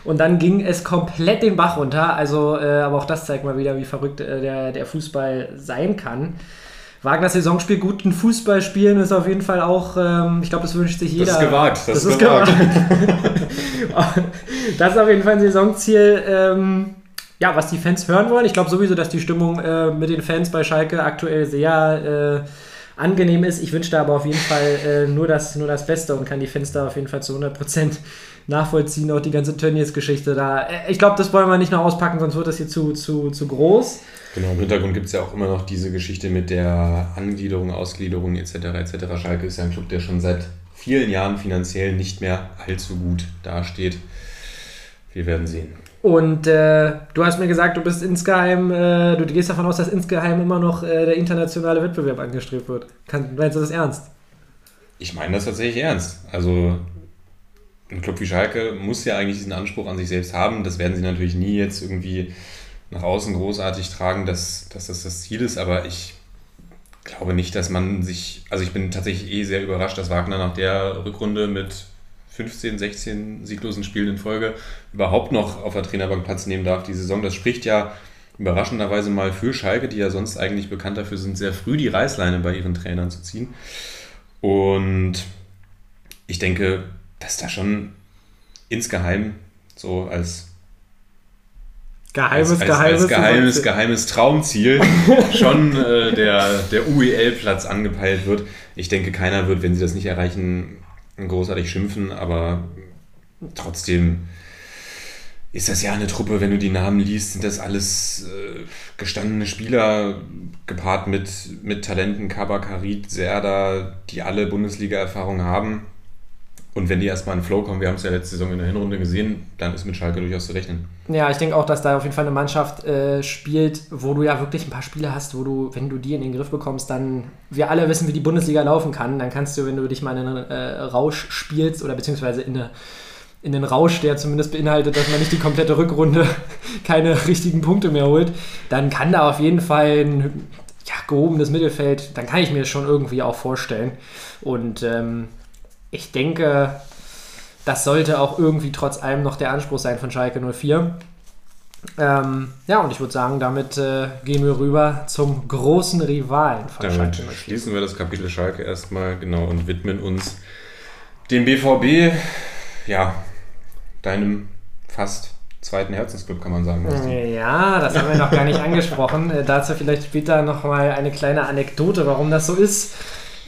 Und dann ging es komplett den Bach runter. Also, äh, aber auch das zeigt mal wieder, wie verrückt äh, der, der Fußball sein kann. Wagners Saisonspiel, guten Fußball spielen ist auf jeden Fall auch, ähm, ich glaube, das wünscht sich jeder. ist gewagt, das Das, ist ist gewagt. das ist auf jeden Fall ein Saisonziel, ähm, ja, was die Fans hören wollen. Ich glaube sowieso, dass die Stimmung äh, mit den Fans bei Schalke aktuell sehr äh, angenehm ist. Ich wünsche da aber auf jeden Fall äh, nur, das, nur das Beste und kann die Fans da auf jeden Fall zu 100% nachvollziehen. Auch die ganze Tönnies-Geschichte da. Äh, Ich glaube, das wollen wir nicht noch auspacken, sonst wird das hier zu, zu, zu groß. Genau, im Hintergrund gibt es ja auch immer noch diese Geschichte mit der Angliederung, Ausgliederung etc. etc. Schalke ist ja ein Club, der schon seit vielen Jahren finanziell nicht mehr allzu gut dasteht. Wir werden sehen. Und äh, du hast mir gesagt, du bist insgeheim, äh, du gehst davon aus, dass insgeheim immer noch äh, der internationale Wettbewerb angestrebt wird. Kann, meinst du das ernst? Ich meine das tatsächlich ernst. Also ein Club wie Schalke muss ja eigentlich diesen Anspruch an sich selbst haben. Das werden sie natürlich nie jetzt irgendwie nach außen großartig tragen, dass, dass das das Ziel ist. Aber ich glaube nicht, dass man sich... Also ich bin tatsächlich eh sehr überrascht, dass Wagner nach der Rückrunde mit 15, 16 sieglosen Spielen in Folge überhaupt noch auf der Trainerbank Platz nehmen darf die Saison. Das spricht ja überraschenderweise mal für Schalke, die ja sonst eigentlich bekannt dafür sind, sehr früh die Reißleine bei ihren Trainern zu ziehen. Und ich denke, dass da schon insgeheim so als, Geheimes, als, als, geheimes, als geheimes, geheimes Traumziel schon äh, der, der UEL-Platz angepeilt wird. Ich denke, keiner wird, wenn sie das nicht erreichen, großartig schimpfen, aber trotzdem ist das ja eine Truppe, wenn du die Namen liest, sind das alles äh, gestandene Spieler gepaart mit, mit Talenten, Kabakarit, Serda, die alle Bundesliga-Erfahrung haben. Und wenn die erstmal in den Flow kommen, wir haben es ja letzte Saison in der Hinrunde gesehen, dann ist mit Schalke durchaus zu rechnen. Ja, ich denke auch, dass da auf jeden Fall eine Mannschaft äh, spielt, wo du ja wirklich ein paar Spiele hast, wo du, wenn du die in den Griff bekommst, dann, wir alle wissen, wie die Bundesliga laufen kann, dann kannst du, wenn du dich mal in einen äh, Rausch spielst oder beziehungsweise in eine in den Rausch, der zumindest beinhaltet, dass man nicht die komplette Rückrunde keine richtigen Punkte mehr holt, dann kann da auf jeden Fall ein ja, gehobenes Mittelfeld, dann kann ich mir das schon irgendwie auch vorstellen. Und ähm, ich denke, das sollte auch irgendwie trotz allem noch der Anspruch sein von Schalke 04. Ähm, ja, und ich würde sagen, damit äh, gehen wir rüber zum großen Rivalen von Damit Schalke 04. schließen wir das Kapitel Schalke erstmal genau und widmen uns dem BVB, ja, deinem fast zweiten Herzensclub, kann man sagen. Ja, das haben wir noch gar nicht angesprochen. Äh, dazu vielleicht später nochmal eine kleine Anekdote, warum das so ist.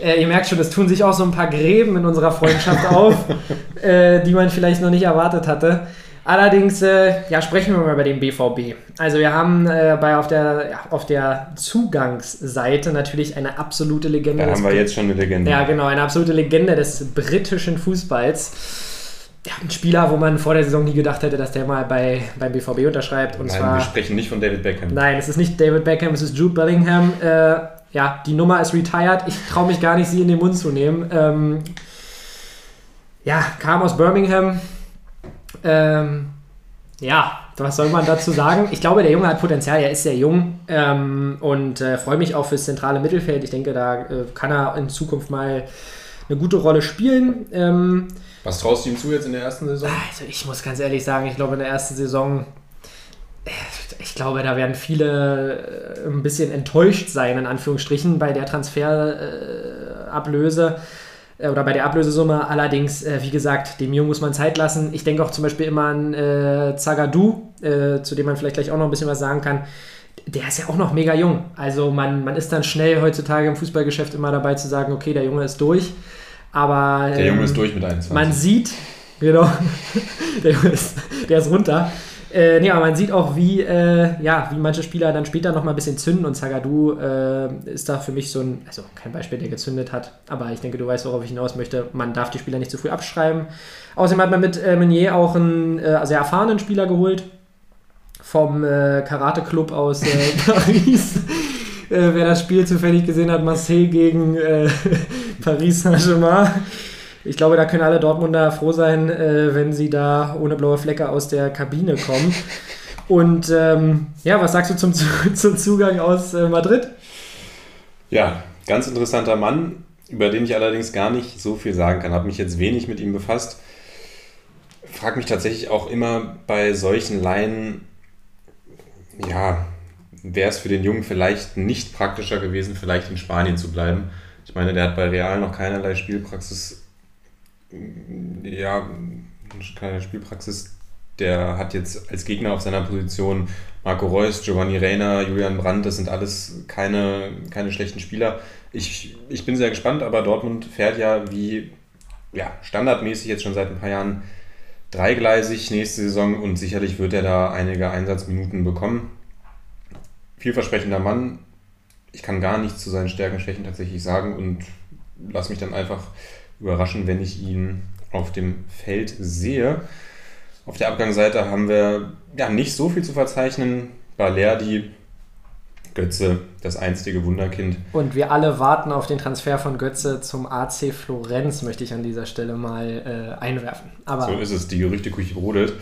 Äh, ihr merkt schon, es tun sich auch so ein paar Gräben in unserer Freundschaft auf, äh, die man vielleicht noch nicht erwartet hatte. Allerdings, äh, ja, sprechen wir mal über den BVB. Also wir haben äh, bei auf der, ja, auf der Zugangsseite natürlich eine absolute Legende. Da haben wir jetzt schon eine Legende. ja, genau, eine absolute Legende des britischen Fußballs. Ja, ein Spieler, wo man vor der Saison nie gedacht hätte, dass der mal bei, beim BVB unterschreibt. Und Nein, zwar wir sprechen nicht von David Beckham. Nein, es ist nicht David Beckham, es ist Jude Bellingham. Äh, ja, die Nummer ist retired. Ich traue mich gar nicht, sie in den Mund zu nehmen. Ähm, ja, kam aus Birmingham. Ähm, ja, was soll man dazu sagen? Ich glaube, der Junge hat Potenzial, er ist sehr jung ähm, und äh, freue mich auch fürs zentrale Mittelfeld. Ich denke, da äh, kann er in Zukunft mal eine gute Rolle spielen. Ähm, Was traust du ihm zu jetzt in der ersten Saison? also ich muss ganz ehrlich sagen, ich glaube in der ersten Saison, ich glaube, da werden viele äh, ein bisschen enttäuscht sein, in Anführungsstrichen, bei der Transferablöse äh, oder bei der Ablösesumme. Allerdings, äh, wie gesagt, dem Jungen muss man Zeit lassen. Ich denke auch zum Beispiel immer an äh, Zagadou, äh, zu dem man vielleicht gleich auch noch ein bisschen was sagen kann. Der ist ja auch noch mega jung. Also man, man ist dann schnell heutzutage im Fußballgeschäft immer dabei zu sagen, okay, der Junge ist durch. Aber Der Junge ähm, ist durch mit 21. man sieht, genau, der, Junge ist, der ist runter. Äh, nee, aber man sieht auch, wie, äh, ja, wie manche Spieler dann später noch mal ein bisschen zünden und Zagadou äh, ist da für mich so ein, also kein Beispiel, der gezündet hat, aber ich denke, du weißt, worauf ich hinaus möchte. Man darf die Spieler nicht zu früh abschreiben. Außerdem hat man mit äh, Meunier auch einen äh, sehr erfahrenen Spieler geholt vom äh, Karate-Club aus äh, Paris. Äh, wer das Spiel zufällig gesehen hat, Marseille gegen Paris Saint-Germain. Ich glaube, da können alle Dortmunder froh sein, äh, wenn sie da ohne blaue Flecke aus der Kabine kommen. Und ähm, ja, was sagst du zum, zum Zugang aus äh, Madrid? Ja, ganz interessanter Mann, über den ich allerdings gar nicht so viel sagen kann. Habe mich jetzt wenig mit ihm befasst. Frag mich tatsächlich auch immer bei solchen Laien, ja, wäre es für den Jungen vielleicht nicht praktischer gewesen, vielleicht in Spanien zu bleiben. Ich meine, der hat bei Real noch keinerlei Spielpraxis ja, keine Spielpraxis. Der hat jetzt als Gegner auf seiner Position Marco Reus, Giovanni Reina, Julian Brandt, das sind alles keine, keine schlechten Spieler. Ich, ich bin sehr gespannt, aber Dortmund fährt ja wie ja, standardmäßig jetzt schon seit ein paar Jahren dreigleisig nächste Saison und sicherlich wird er da einige Einsatzminuten bekommen. Vielversprechender Mann. Ich kann gar nichts zu seinen Stärken, Schwächen tatsächlich sagen und lass mich dann einfach überraschen, wenn ich ihn auf dem Feld sehe. Auf der Abgangsseite haben wir ja nicht so viel zu verzeichnen. Balerdi, Götze, das einstige Wunderkind. Und wir alle warten auf den Transfer von Götze zum AC Florenz, möchte ich an dieser Stelle mal äh, einwerfen. Aber so ist es, die Gerüchteküche brodelt.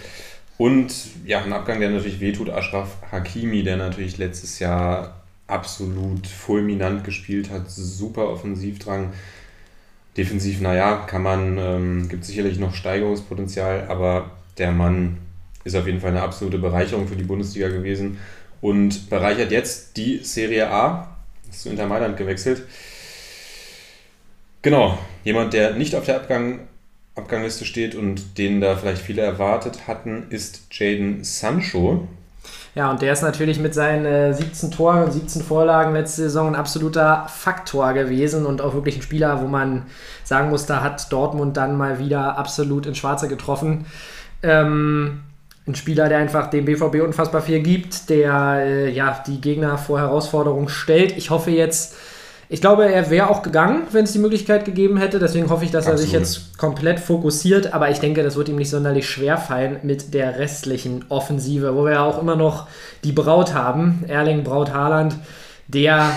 Und ja, ein Abgang, der natürlich wehtut, Ashraf Hakimi, der natürlich letztes Jahr absolut fulminant gespielt hat, super Offensivdrang. Defensiv, naja, kann man, ähm, gibt sicherlich noch Steigerungspotenzial, aber der Mann ist auf jeden Fall eine absolute Bereicherung für die Bundesliga gewesen und bereichert jetzt die Serie A. Ist zu Inter Mailand gewechselt. Genau, jemand, der nicht auf der Abgang, Abgangliste steht und den da vielleicht viele erwartet hatten, ist Jaden Sancho. Ja, und der ist natürlich mit seinen äh, 17 Toren und 17 Vorlagen letzte Saison ein absoluter Faktor gewesen und auch wirklich ein Spieler, wo man sagen muss, da hat Dortmund dann mal wieder absolut ins Schwarze getroffen. Ähm, ein Spieler, der einfach dem BVB unfassbar viel gibt, der äh, ja die Gegner vor Herausforderungen stellt. Ich hoffe jetzt, ich glaube, er wäre auch gegangen, wenn es die Möglichkeit gegeben hätte. Deswegen hoffe ich, dass Absolut. er sich jetzt komplett fokussiert. Aber ich denke, das wird ihm nicht sonderlich schwer fallen mit der restlichen Offensive, wo wir ja auch immer noch die Braut haben, Erling Braut Haaland, der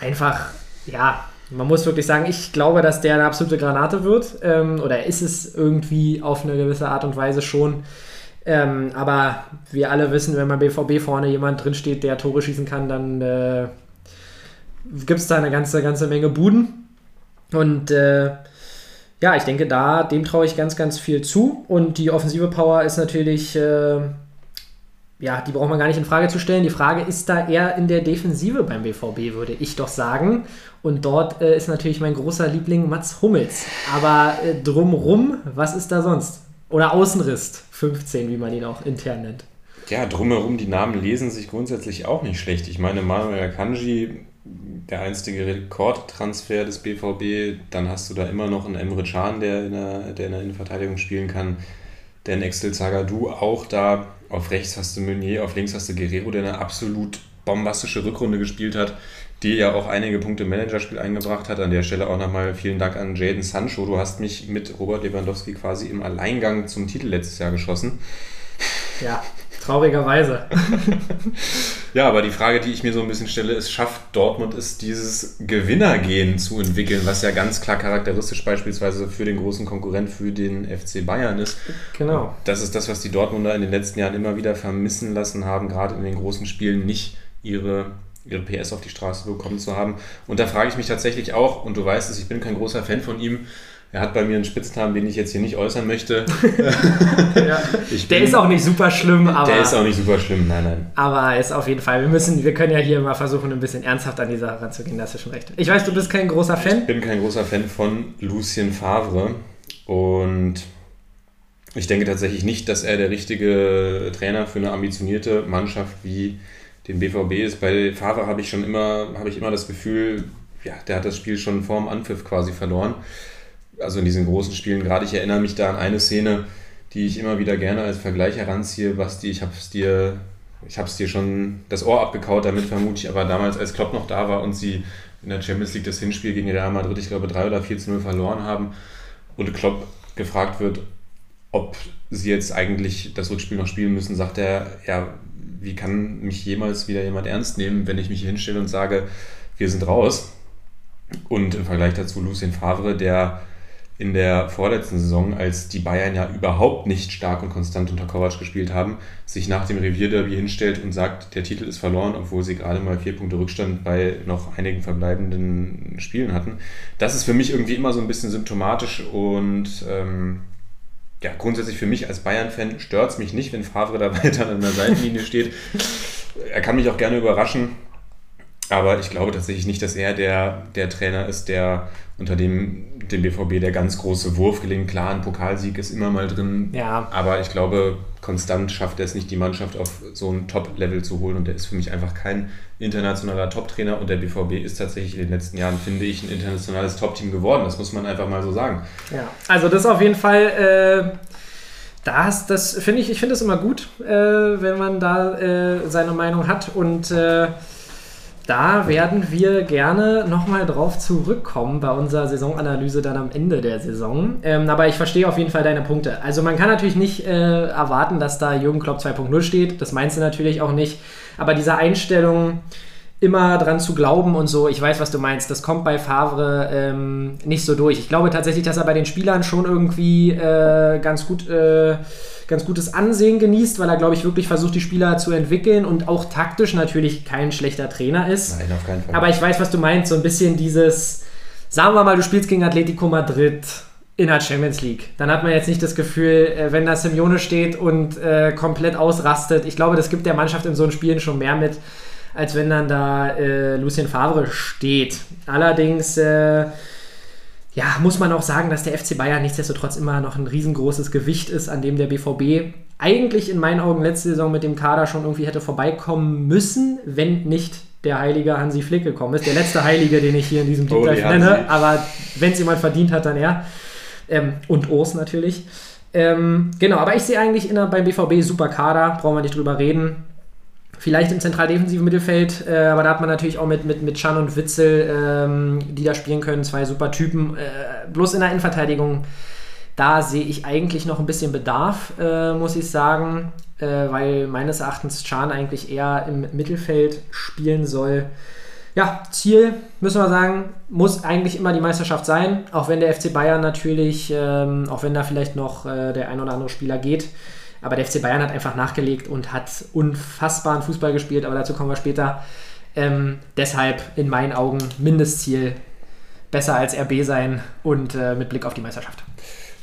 einfach, ja, man muss wirklich sagen, ich glaube, dass der eine absolute Granate wird. Ähm, oder ist es irgendwie auf eine gewisse Art und Weise schon. Ähm, aber wir alle wissen, wenn beim BVB vorne jemand drinsteht, der Tore schießen kann, dann äh, gibt es da eine ganze, ganze Menge Buden. Und äh, ja, ich denke, da dem traue ich ganz, ganz viel zu. Und die offensive Power ist natürlich, äh, ja, die braucht man gar nicht in Frage zu stellen. Die Frage ist da eher in der Defensive beim BVB, würde ich doch sagen. Und dort äh, ist natürlich mein großer Liebling Mats Hummels. Aber äh, drumrum, was ist da sonst? Oder Außenriss 15, wie man ihn auch intern nennt. Ja, drumherum, die Namen lesen sich grundsätzlich auch nicht schlecht. Ich meine, Manuel Kanji der einstige Rekordtransfer des BVB. Dann hast du da immer noch einen Emre Can, der in der, der in der Innenverteidigung spielen kann. Der Excel Zagadou auch da. Auf rechts hast du Meunier, auf links hast du Guerrero, der eine absolut bombastische Rückrunde gespielt hat, die ja auch einige Punkte im Managerspiel eingebracht hat. An der Stelle auch nochmal vielen Dank an Jaden Sancho. Du hast mich mit Robert Lewandowski quasi im Alleingang zum Titel letztes Jahr geschossen. Ja, Traurigerweise. ja, aber die Frage, die ich mir so ein bisschen stelle, ist, schafft Dortmund es, dieses Gewinnergehen zu entwickeln, was ja ganz klar charakteristisch beispielsweise für den großen Konkurrent, für den FC Bayern ist. Genau. Das ist das, was die Dortmunder in den letzten Jahren immer wieder vermissen lassen haben, gerade in den großen Spielen nicht ihre ihre PS auf die Straße bekommen zu haben. Und da frage ich mich tatsächlich auch, und du weißt es, ich bin kein großer Fan von ihm, er hat bei mir einen Spitznamen, den ich jetzt hier nicht äußern möchte. ja. der ist auch nicht super schlimm, aber. Der ist auch nicht super schlimm, nein, nein. Aber er ist auf jeden Fall. Wir müssen, wir können ja hier mal versuchen, ein bisschen ernsthaft an die Sache ranzugehen, da hast du schon recht. Ich weiß, du bist kein großer Fan. Ich bin kein großer Fan von Lucien Favre. Und ich denke tatsächlich nicht, dass er der richtige Trainer für eine ambitionierte Mannschaft wie den BVB ist. Bei Favre habe ich schon immer, habe ich immer das Gefühl, ja, der hat das Spiel schon vorm Anpfiff quasi verloren also in diesen großen Spielen, gerade ich erinnere mich da an eine Szene, die ich immer wieder gerne als Vergleich heranziehe. Basti, ich habe es dir, ich habe es dir schon das Ohr abgekaut, damit vermute ich aber damals, als Klopp noch da war und sie in der Champions League das Hinspiel gegen Real Madrid, ich glaube 3 oder 4 zu 0 verloren haben und Klopp gefragt wird, ob sie jetzt eigentlich das Rückspiel noch spielen müssen, sagt er, ja, wie kann mich jemals wieder jemand ernst nehmen, wenn ich mich hier hinstelle und sage, wir sind raus. Und im Vergleich dazu Lucien Favre, der in der vorletzten Saison, als die Bayern ja überhaupt nicht stark und konstant unter Kovac gespielt haben, sich nach dem Revierderby hinstellt und sagt, der Titel ist verloren, obwohl sie gerade mal vier Punkte Rückstand bei noch einigen verbleibenden Spielen hatten. Das ist für mich irgendwie immer so ein bisschen symptomatisch und ähm, ja, grundsätzlich für mich als Bayern-Fan stört es mich nicht, wenn Favre da weiter an der Seitenlinie steht. Er kann mich auch gerne überraschen. Aber ich glaube tatsächlich nicht, dass er der, der Trainer ist, der unter dem, dem BVB der ganz große Wurf gelingt. Klar, ein Pokalsieg ist immer mal drin. Ja. Aber ich glaube, konstant schafft er es nicht, die Mannschaft auf so ein Top-Level zu holen. Und der ist für mich einfach kein internationaler Top-Trainer. Und der BVB ist tatsächlich in den letzten Jahren, finde ich, ein internationales Top-Team geworden. Das muss man einfach mal so sagen. Ja, also das auf jeden Fall. Äh das, das finde ich, ich finde es immer gut, äh, wenn man da äh, seine Meinung hat und äh, da werden wir gerne nochmal drauf zurückkommen bei unserer Saisonanalyse dann am Ende der Saison. Ähm, aber ich verstehe auf jeden Fall deine Punkte. Also man kann natürlich nicht äh, erwarten, dass da Jürgen Klopp 2.0 steht. Das meinst du natürlich auch nicht. Aber diese Einstellung, immer dran zu glauben und so, ich weiß, was du meinst, das kommt bei Favre ähm, nicht so durch. Ich glaube tatsächlich, dass er bei den Spielern schon irgendwie äh, ganz gut... Äh, ganz gutes Ansehen genießt, weil er, glaube ich, wirklich versucht, die Spieler zu entwickeln und auch taktisch natürlich kein schlechter Trainer ist. Nein, auf keinen Fall. Aber ich weiß, was du meinst, so ein bisschen dieses, sagen wir mal, du spielst gegen Atletico Madrid in der Champions League. Dann hat man jetzt nicht das Gefühl, äh, wenn da Simeone steht und äh, komplett ausrastet. Ich glaube, das gibt der Mannschaft in so einem Spielen schon mehr mit, als wenn dann da äh, Lucien Favre steht. Allerdings äh, ja, muss man auch sagen, dass der FC Bayern nichtsdestotrotz immer noch ein riesengroßes Gewicht ist, an dem der BVB eigentlich in meinen Augen letzte Saison mit dem Kader schon irgendwie hätte vorbeikommen müssen, wenn nicht der heilige Hansi Flick gekommen ist. Der letzte Heilige, den ich hier in diesem Deep Oh, nenne, Hansi. aber wenn es jemand verdient hat, dann er. Ähm, und Urs natürlich. Ähm, genau, aber ich sehe eigentlich in der, beim BVB super Kader, brauchen wir nicht drüber reden. Vielleicht im zentral-defensiven Mittelfeld, äh, aber da hat man natürlich auch mit, mit, mit Chan und Witzel, ähm, die da spielen können, zwei super Typen. Äh, bloß in der Innenverteidigung, da sehe ich eigentlich noch ein bisschen Bedarf, äh, muss ich sagen, äh, weil meines Erachtens Chan eigentlich eher im Mittelfeld spielen soll. Ja, Ziel, müssen wir sagen, muss eigentlich immer die Meisterschaft sein, auch wenn der FC Bayern natürlich, ähm, auch wenn da vielleicht noch äh, der ein oder andere Spieler geht. Aber der FC Bayern hat einfach nachgelegt und hat unfassbaren Fußball gespielt, aber dazu kommen wir später. Ähm, deshalb in meinen Augen Mindestziel besser als RB sein und äh, mit Blick auf die Meisterschaft.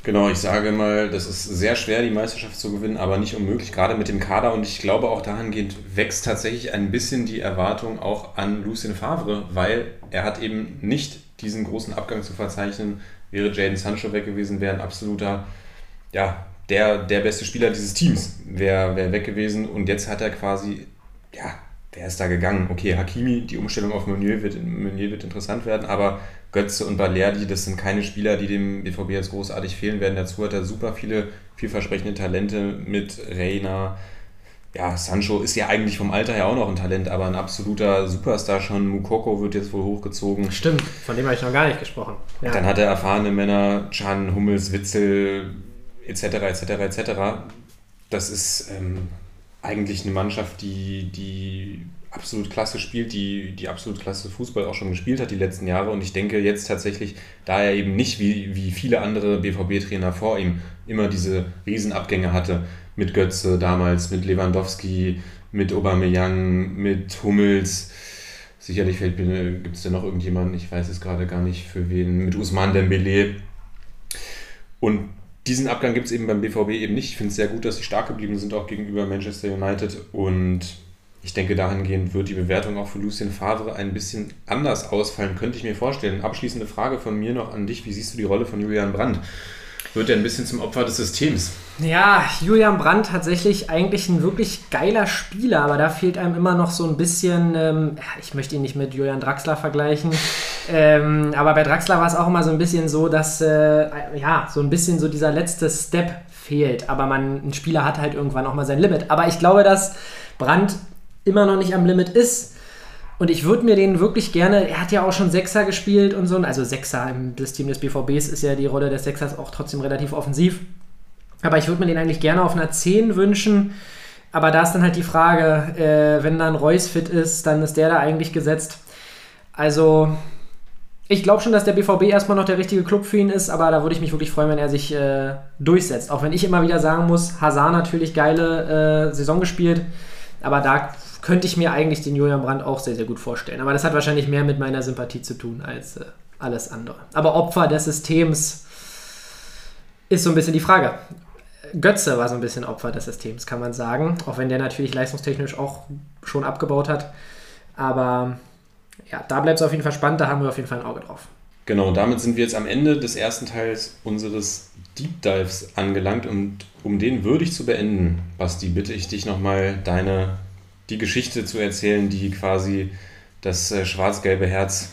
Genau, ich sage mal, das ist sehr schwer, die Meisterschaft zu gewinnen, aber nicht unmöglich, gerade mit dem Kader. Und ich glaube, auch dahingehend wächst tatsächlich ein bisschen die Erwartung auch an Lucien Favre, weil er hat eben nicht diesen großen Abgang zu verzeichnen. Wäre Jaden Sancho weg gewesen, wäre ein absoluter, ja, der, der beste Spieler dieses Teams wäre wär weg gewesen. Und jetzt hat er quasi, ja, wer ist da gegangen? Okay, Hakimi, die Umstellung auf Meunier wird, Meunier wird interessant werden, aber Götze und Balerdi, das sind keine Spieler, die dem BVB jetzt großartig fehlen werden. Dazu hat er super viele vielversprechende Talente mit Reina. Ja, Sancho ist ja eigentlich vom Alter her auch noch ein Talent, aber ein absoluter Superstar schon. Mukoko wird jetzt wohl hochgezogen. Stimmt, von dem habe ich noch gar nicht gesprochen. Ja. Dann hat er erfahrene Männer, Can, Hummels, Witzel, etc., etc., etc. Das ist ähm, eigentlich eine Mannschaft, die, die absolut klasse spielt, die, die absolut klasse Fußball auch schon gespielt hat die letzten Jahre. Und ich denke jetzt tatsächlich, da er eben nicht wie, wie viele andere BVB-Trainer vor ihm immer diese Riesenabgänge hatte, mit Götze damals, mit Lewandowski, mit Aubameyang, mit Hummels, sicherlich gibt es da noch irgendjemanden, ich weiß es gerade gar nicht für wen, mit Usman Dembele. Und diesen Abgang gibt es eben beim BVB eben nicht. Ich finde es sehr gut, dass sie stark geblieben sind, auch gegenüber Manchester United. Und ich denke, dahingehend wird die Bewertung auch für Lucien Favre ein bisschen anders ausfallen, könnte ich mir vorstellen. Abschließende Frage von mir noch an dich. Wie siehst du die Rolle von Julian Brandt? Wird er ein bisschen zum Opfer des Systems? Ja, Julian Brandt tatsächlich eigentlich ein wirklich geiler Spieler, aber da fehlt einem immer noch so ein bisschen, ähm, ich möchte ihn nicht mit Julian Draxler vergleichen, ähm, aber bei Draxler war es auch immer so ein bisschen so, dass, äh, ja, so ein bisschen so dieser letzte Step fehlt. Aber man, ein Spieler hat halt irgendwann auch mal sein Limit. Aber ich glaube, dass Brandt immer noch nicht am Limit ist. Und ich würde mir den wirklich gerne, er hat ja auch schon Sechser gespielt und so, also Sechser im System des BVBs ist ja die Rolle des Sechsers auch trotzdem relativ offensiv. Aber ich würde mir den eigentlich gerne auf einer 10 wünschen. Aber da ist dann halt die Frage, äh, wenn dann Reus fit ist, dann ist der da eigentlich gesetzt. Also, ich glaube schon, dass der BVB erstmal noch der richtige Club für ihn ist, aber da würde ich mich wirklich freuen, wenn er sich äh, durchsetzt. Auch wenn ich immer wieder sagen muss, Hazard natürlich geile äh, Saison gespielt, aber da könnte ich mir eigentlich den Julian Brandt auch sehr, sehr gut vorstellen. Aber das hat wahrscheinlich mehr mit meiner Sympathie zu tun als äh, alles andere. Aber Opfer des Systems ist so ein bisschen die Frage. Götze war so ein bisschen Opfer des Systems, kann man sagen. Auch wenn der natürlich leistungstechnisch auch schon abgebaut hat. Aber ja, da bleibt es auf jeden Fall spannend, da haben wir auf jeden Fall ein Auge drauf. Genau, damit sind wir jetzt am Ende des ersten Teils unseres Deep Dives angelangt und um den würdig zu beenden, Basti, bitte ich dich nochmal deine, die Geschichte zu erzählen, die quasi das äh, schwarz-gelbe Herz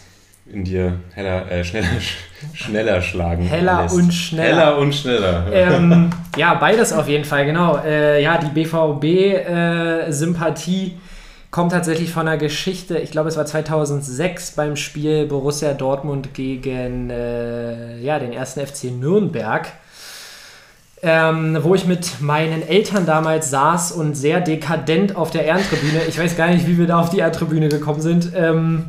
in dir heller, äh, schneller, schneller schlagen Heller lässt. und schneller. Heller und schneller. ähm, ja, beides auf jeden Fall, genau. Äh, ja, die BVB-Sympathie kommt tatsächlich von einer Geschichte, ich glaube, es war 2006 beim Spiel Borussia Dortmund gegen äh, ja, den ersten FC Nürnberg. Ähm, wo ich mit meinen Eltern damals saß und sehr dekadent auf der Ehrentribüne, ich weiß gar nicht, wie wir da auf die Ehrentribüne gekommen sind, ähm,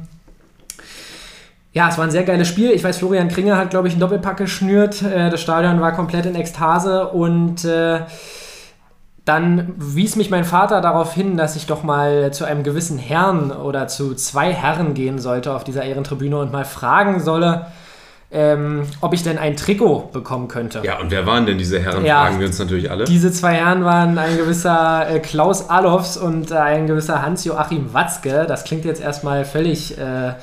ja, es war ein sehr geiles Spiel. Ich weiß, Florian Kringer hat, glaube ich, einen Doppelpack geschnürt. Äh, das Stadion war komplett in Ekstase und äh, dann wies mich mein Vater darauf hin, dass ich doch mal zu einem gewissen Herrn oder zu zwei Herren gehen sollte auf dieser Ehrentribüne und mal fragen solle, ähm, ob ich denn ein Trikot bekommen könnte. ja, und wer waren denn diese Herren, Ja. fragen wir uns natürlich alle. Diese zwei Herren waren ein gewisser äh, Klaus Allofs und ein gewisser Hans-Joachim Watzke. Das klingt jetzt erstmal völlig äh,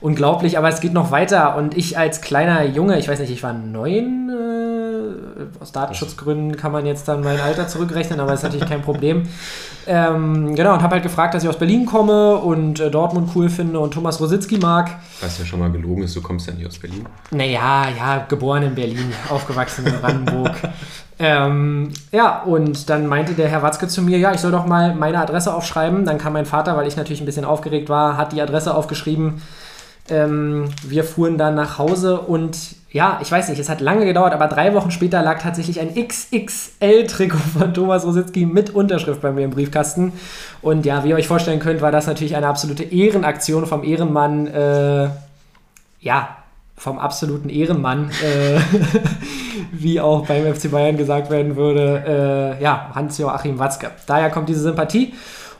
unglaublich, aber es geht noch weiter. Und ich als kleiner Junge, ich weiß nicht, ich war neun, äh, aus Datenschutzgründen kann man jetzt dann mein Alter zurückrechnen, aber das ist natürlich kein Problem. Ähm, genau, und habe halt gefragt, dass ich aus Berlin komme und äh, Dortmund cool finde und Thomas Rositzky mag. Was ja schon mal gelogen ist, du kommst ja nicht aus Berlin. Naja, ja, geboren in Berlin, aufgewachsen in Brandenburg. ähm, ja, und dann meinte der Herr Watzke zu mir, ja, ich soll doch mal meine Adresse aufschreiben. Dann kam mein Vater, weil ich natürlich ein bisschen aufgeregt war, hat die Adresse aufgeschrieben. Ähm, wir fuhren dann nach Hause und ja, ich weiß nicht, es hat lange gedauert, aber drei Wochen später lag tatsächlich ein XXL-Trikot von Thomas Rositzky mit Unterschrift bei mir im Briefkasten. Und ja, wie ihr euch vorstellen könnt, war das natürlich eine absolute Ehrenaktion vom Ehrenmann. Äh, ja, vom absoluten Ehrenmann, äh, wie auch beim FC Bayern gesagt werden würde, äh, ja, Hans-Joachim Watzke. Daher kommt diese Sympathie.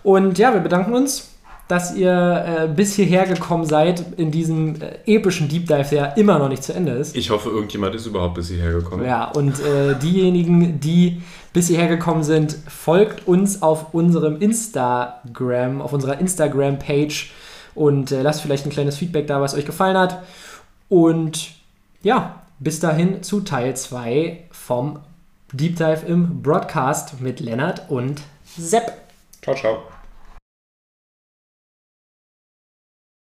Und ja, wir bedanken uns, dass ihr äh, bis hierher gekommen seid in diesem äh, epischen Deep Dive, der immer noch nicht zu Ende ist. Ich hoffe, irgendjemand ist überhaupt bis hierher gekommen. Ja, und äh, diejenigen, die bis hierher gekommen sind, folgt uns auf unserem Instagram, auf unserer Instagram-Page und äh, lasst vielleicht ein kleines Feedback da, was euch gefallen hat. Und ja, bis dahin zu Teil 2 vom Deep Dive im Broadcast mit Lennart und Sepp. Ciao, ciao.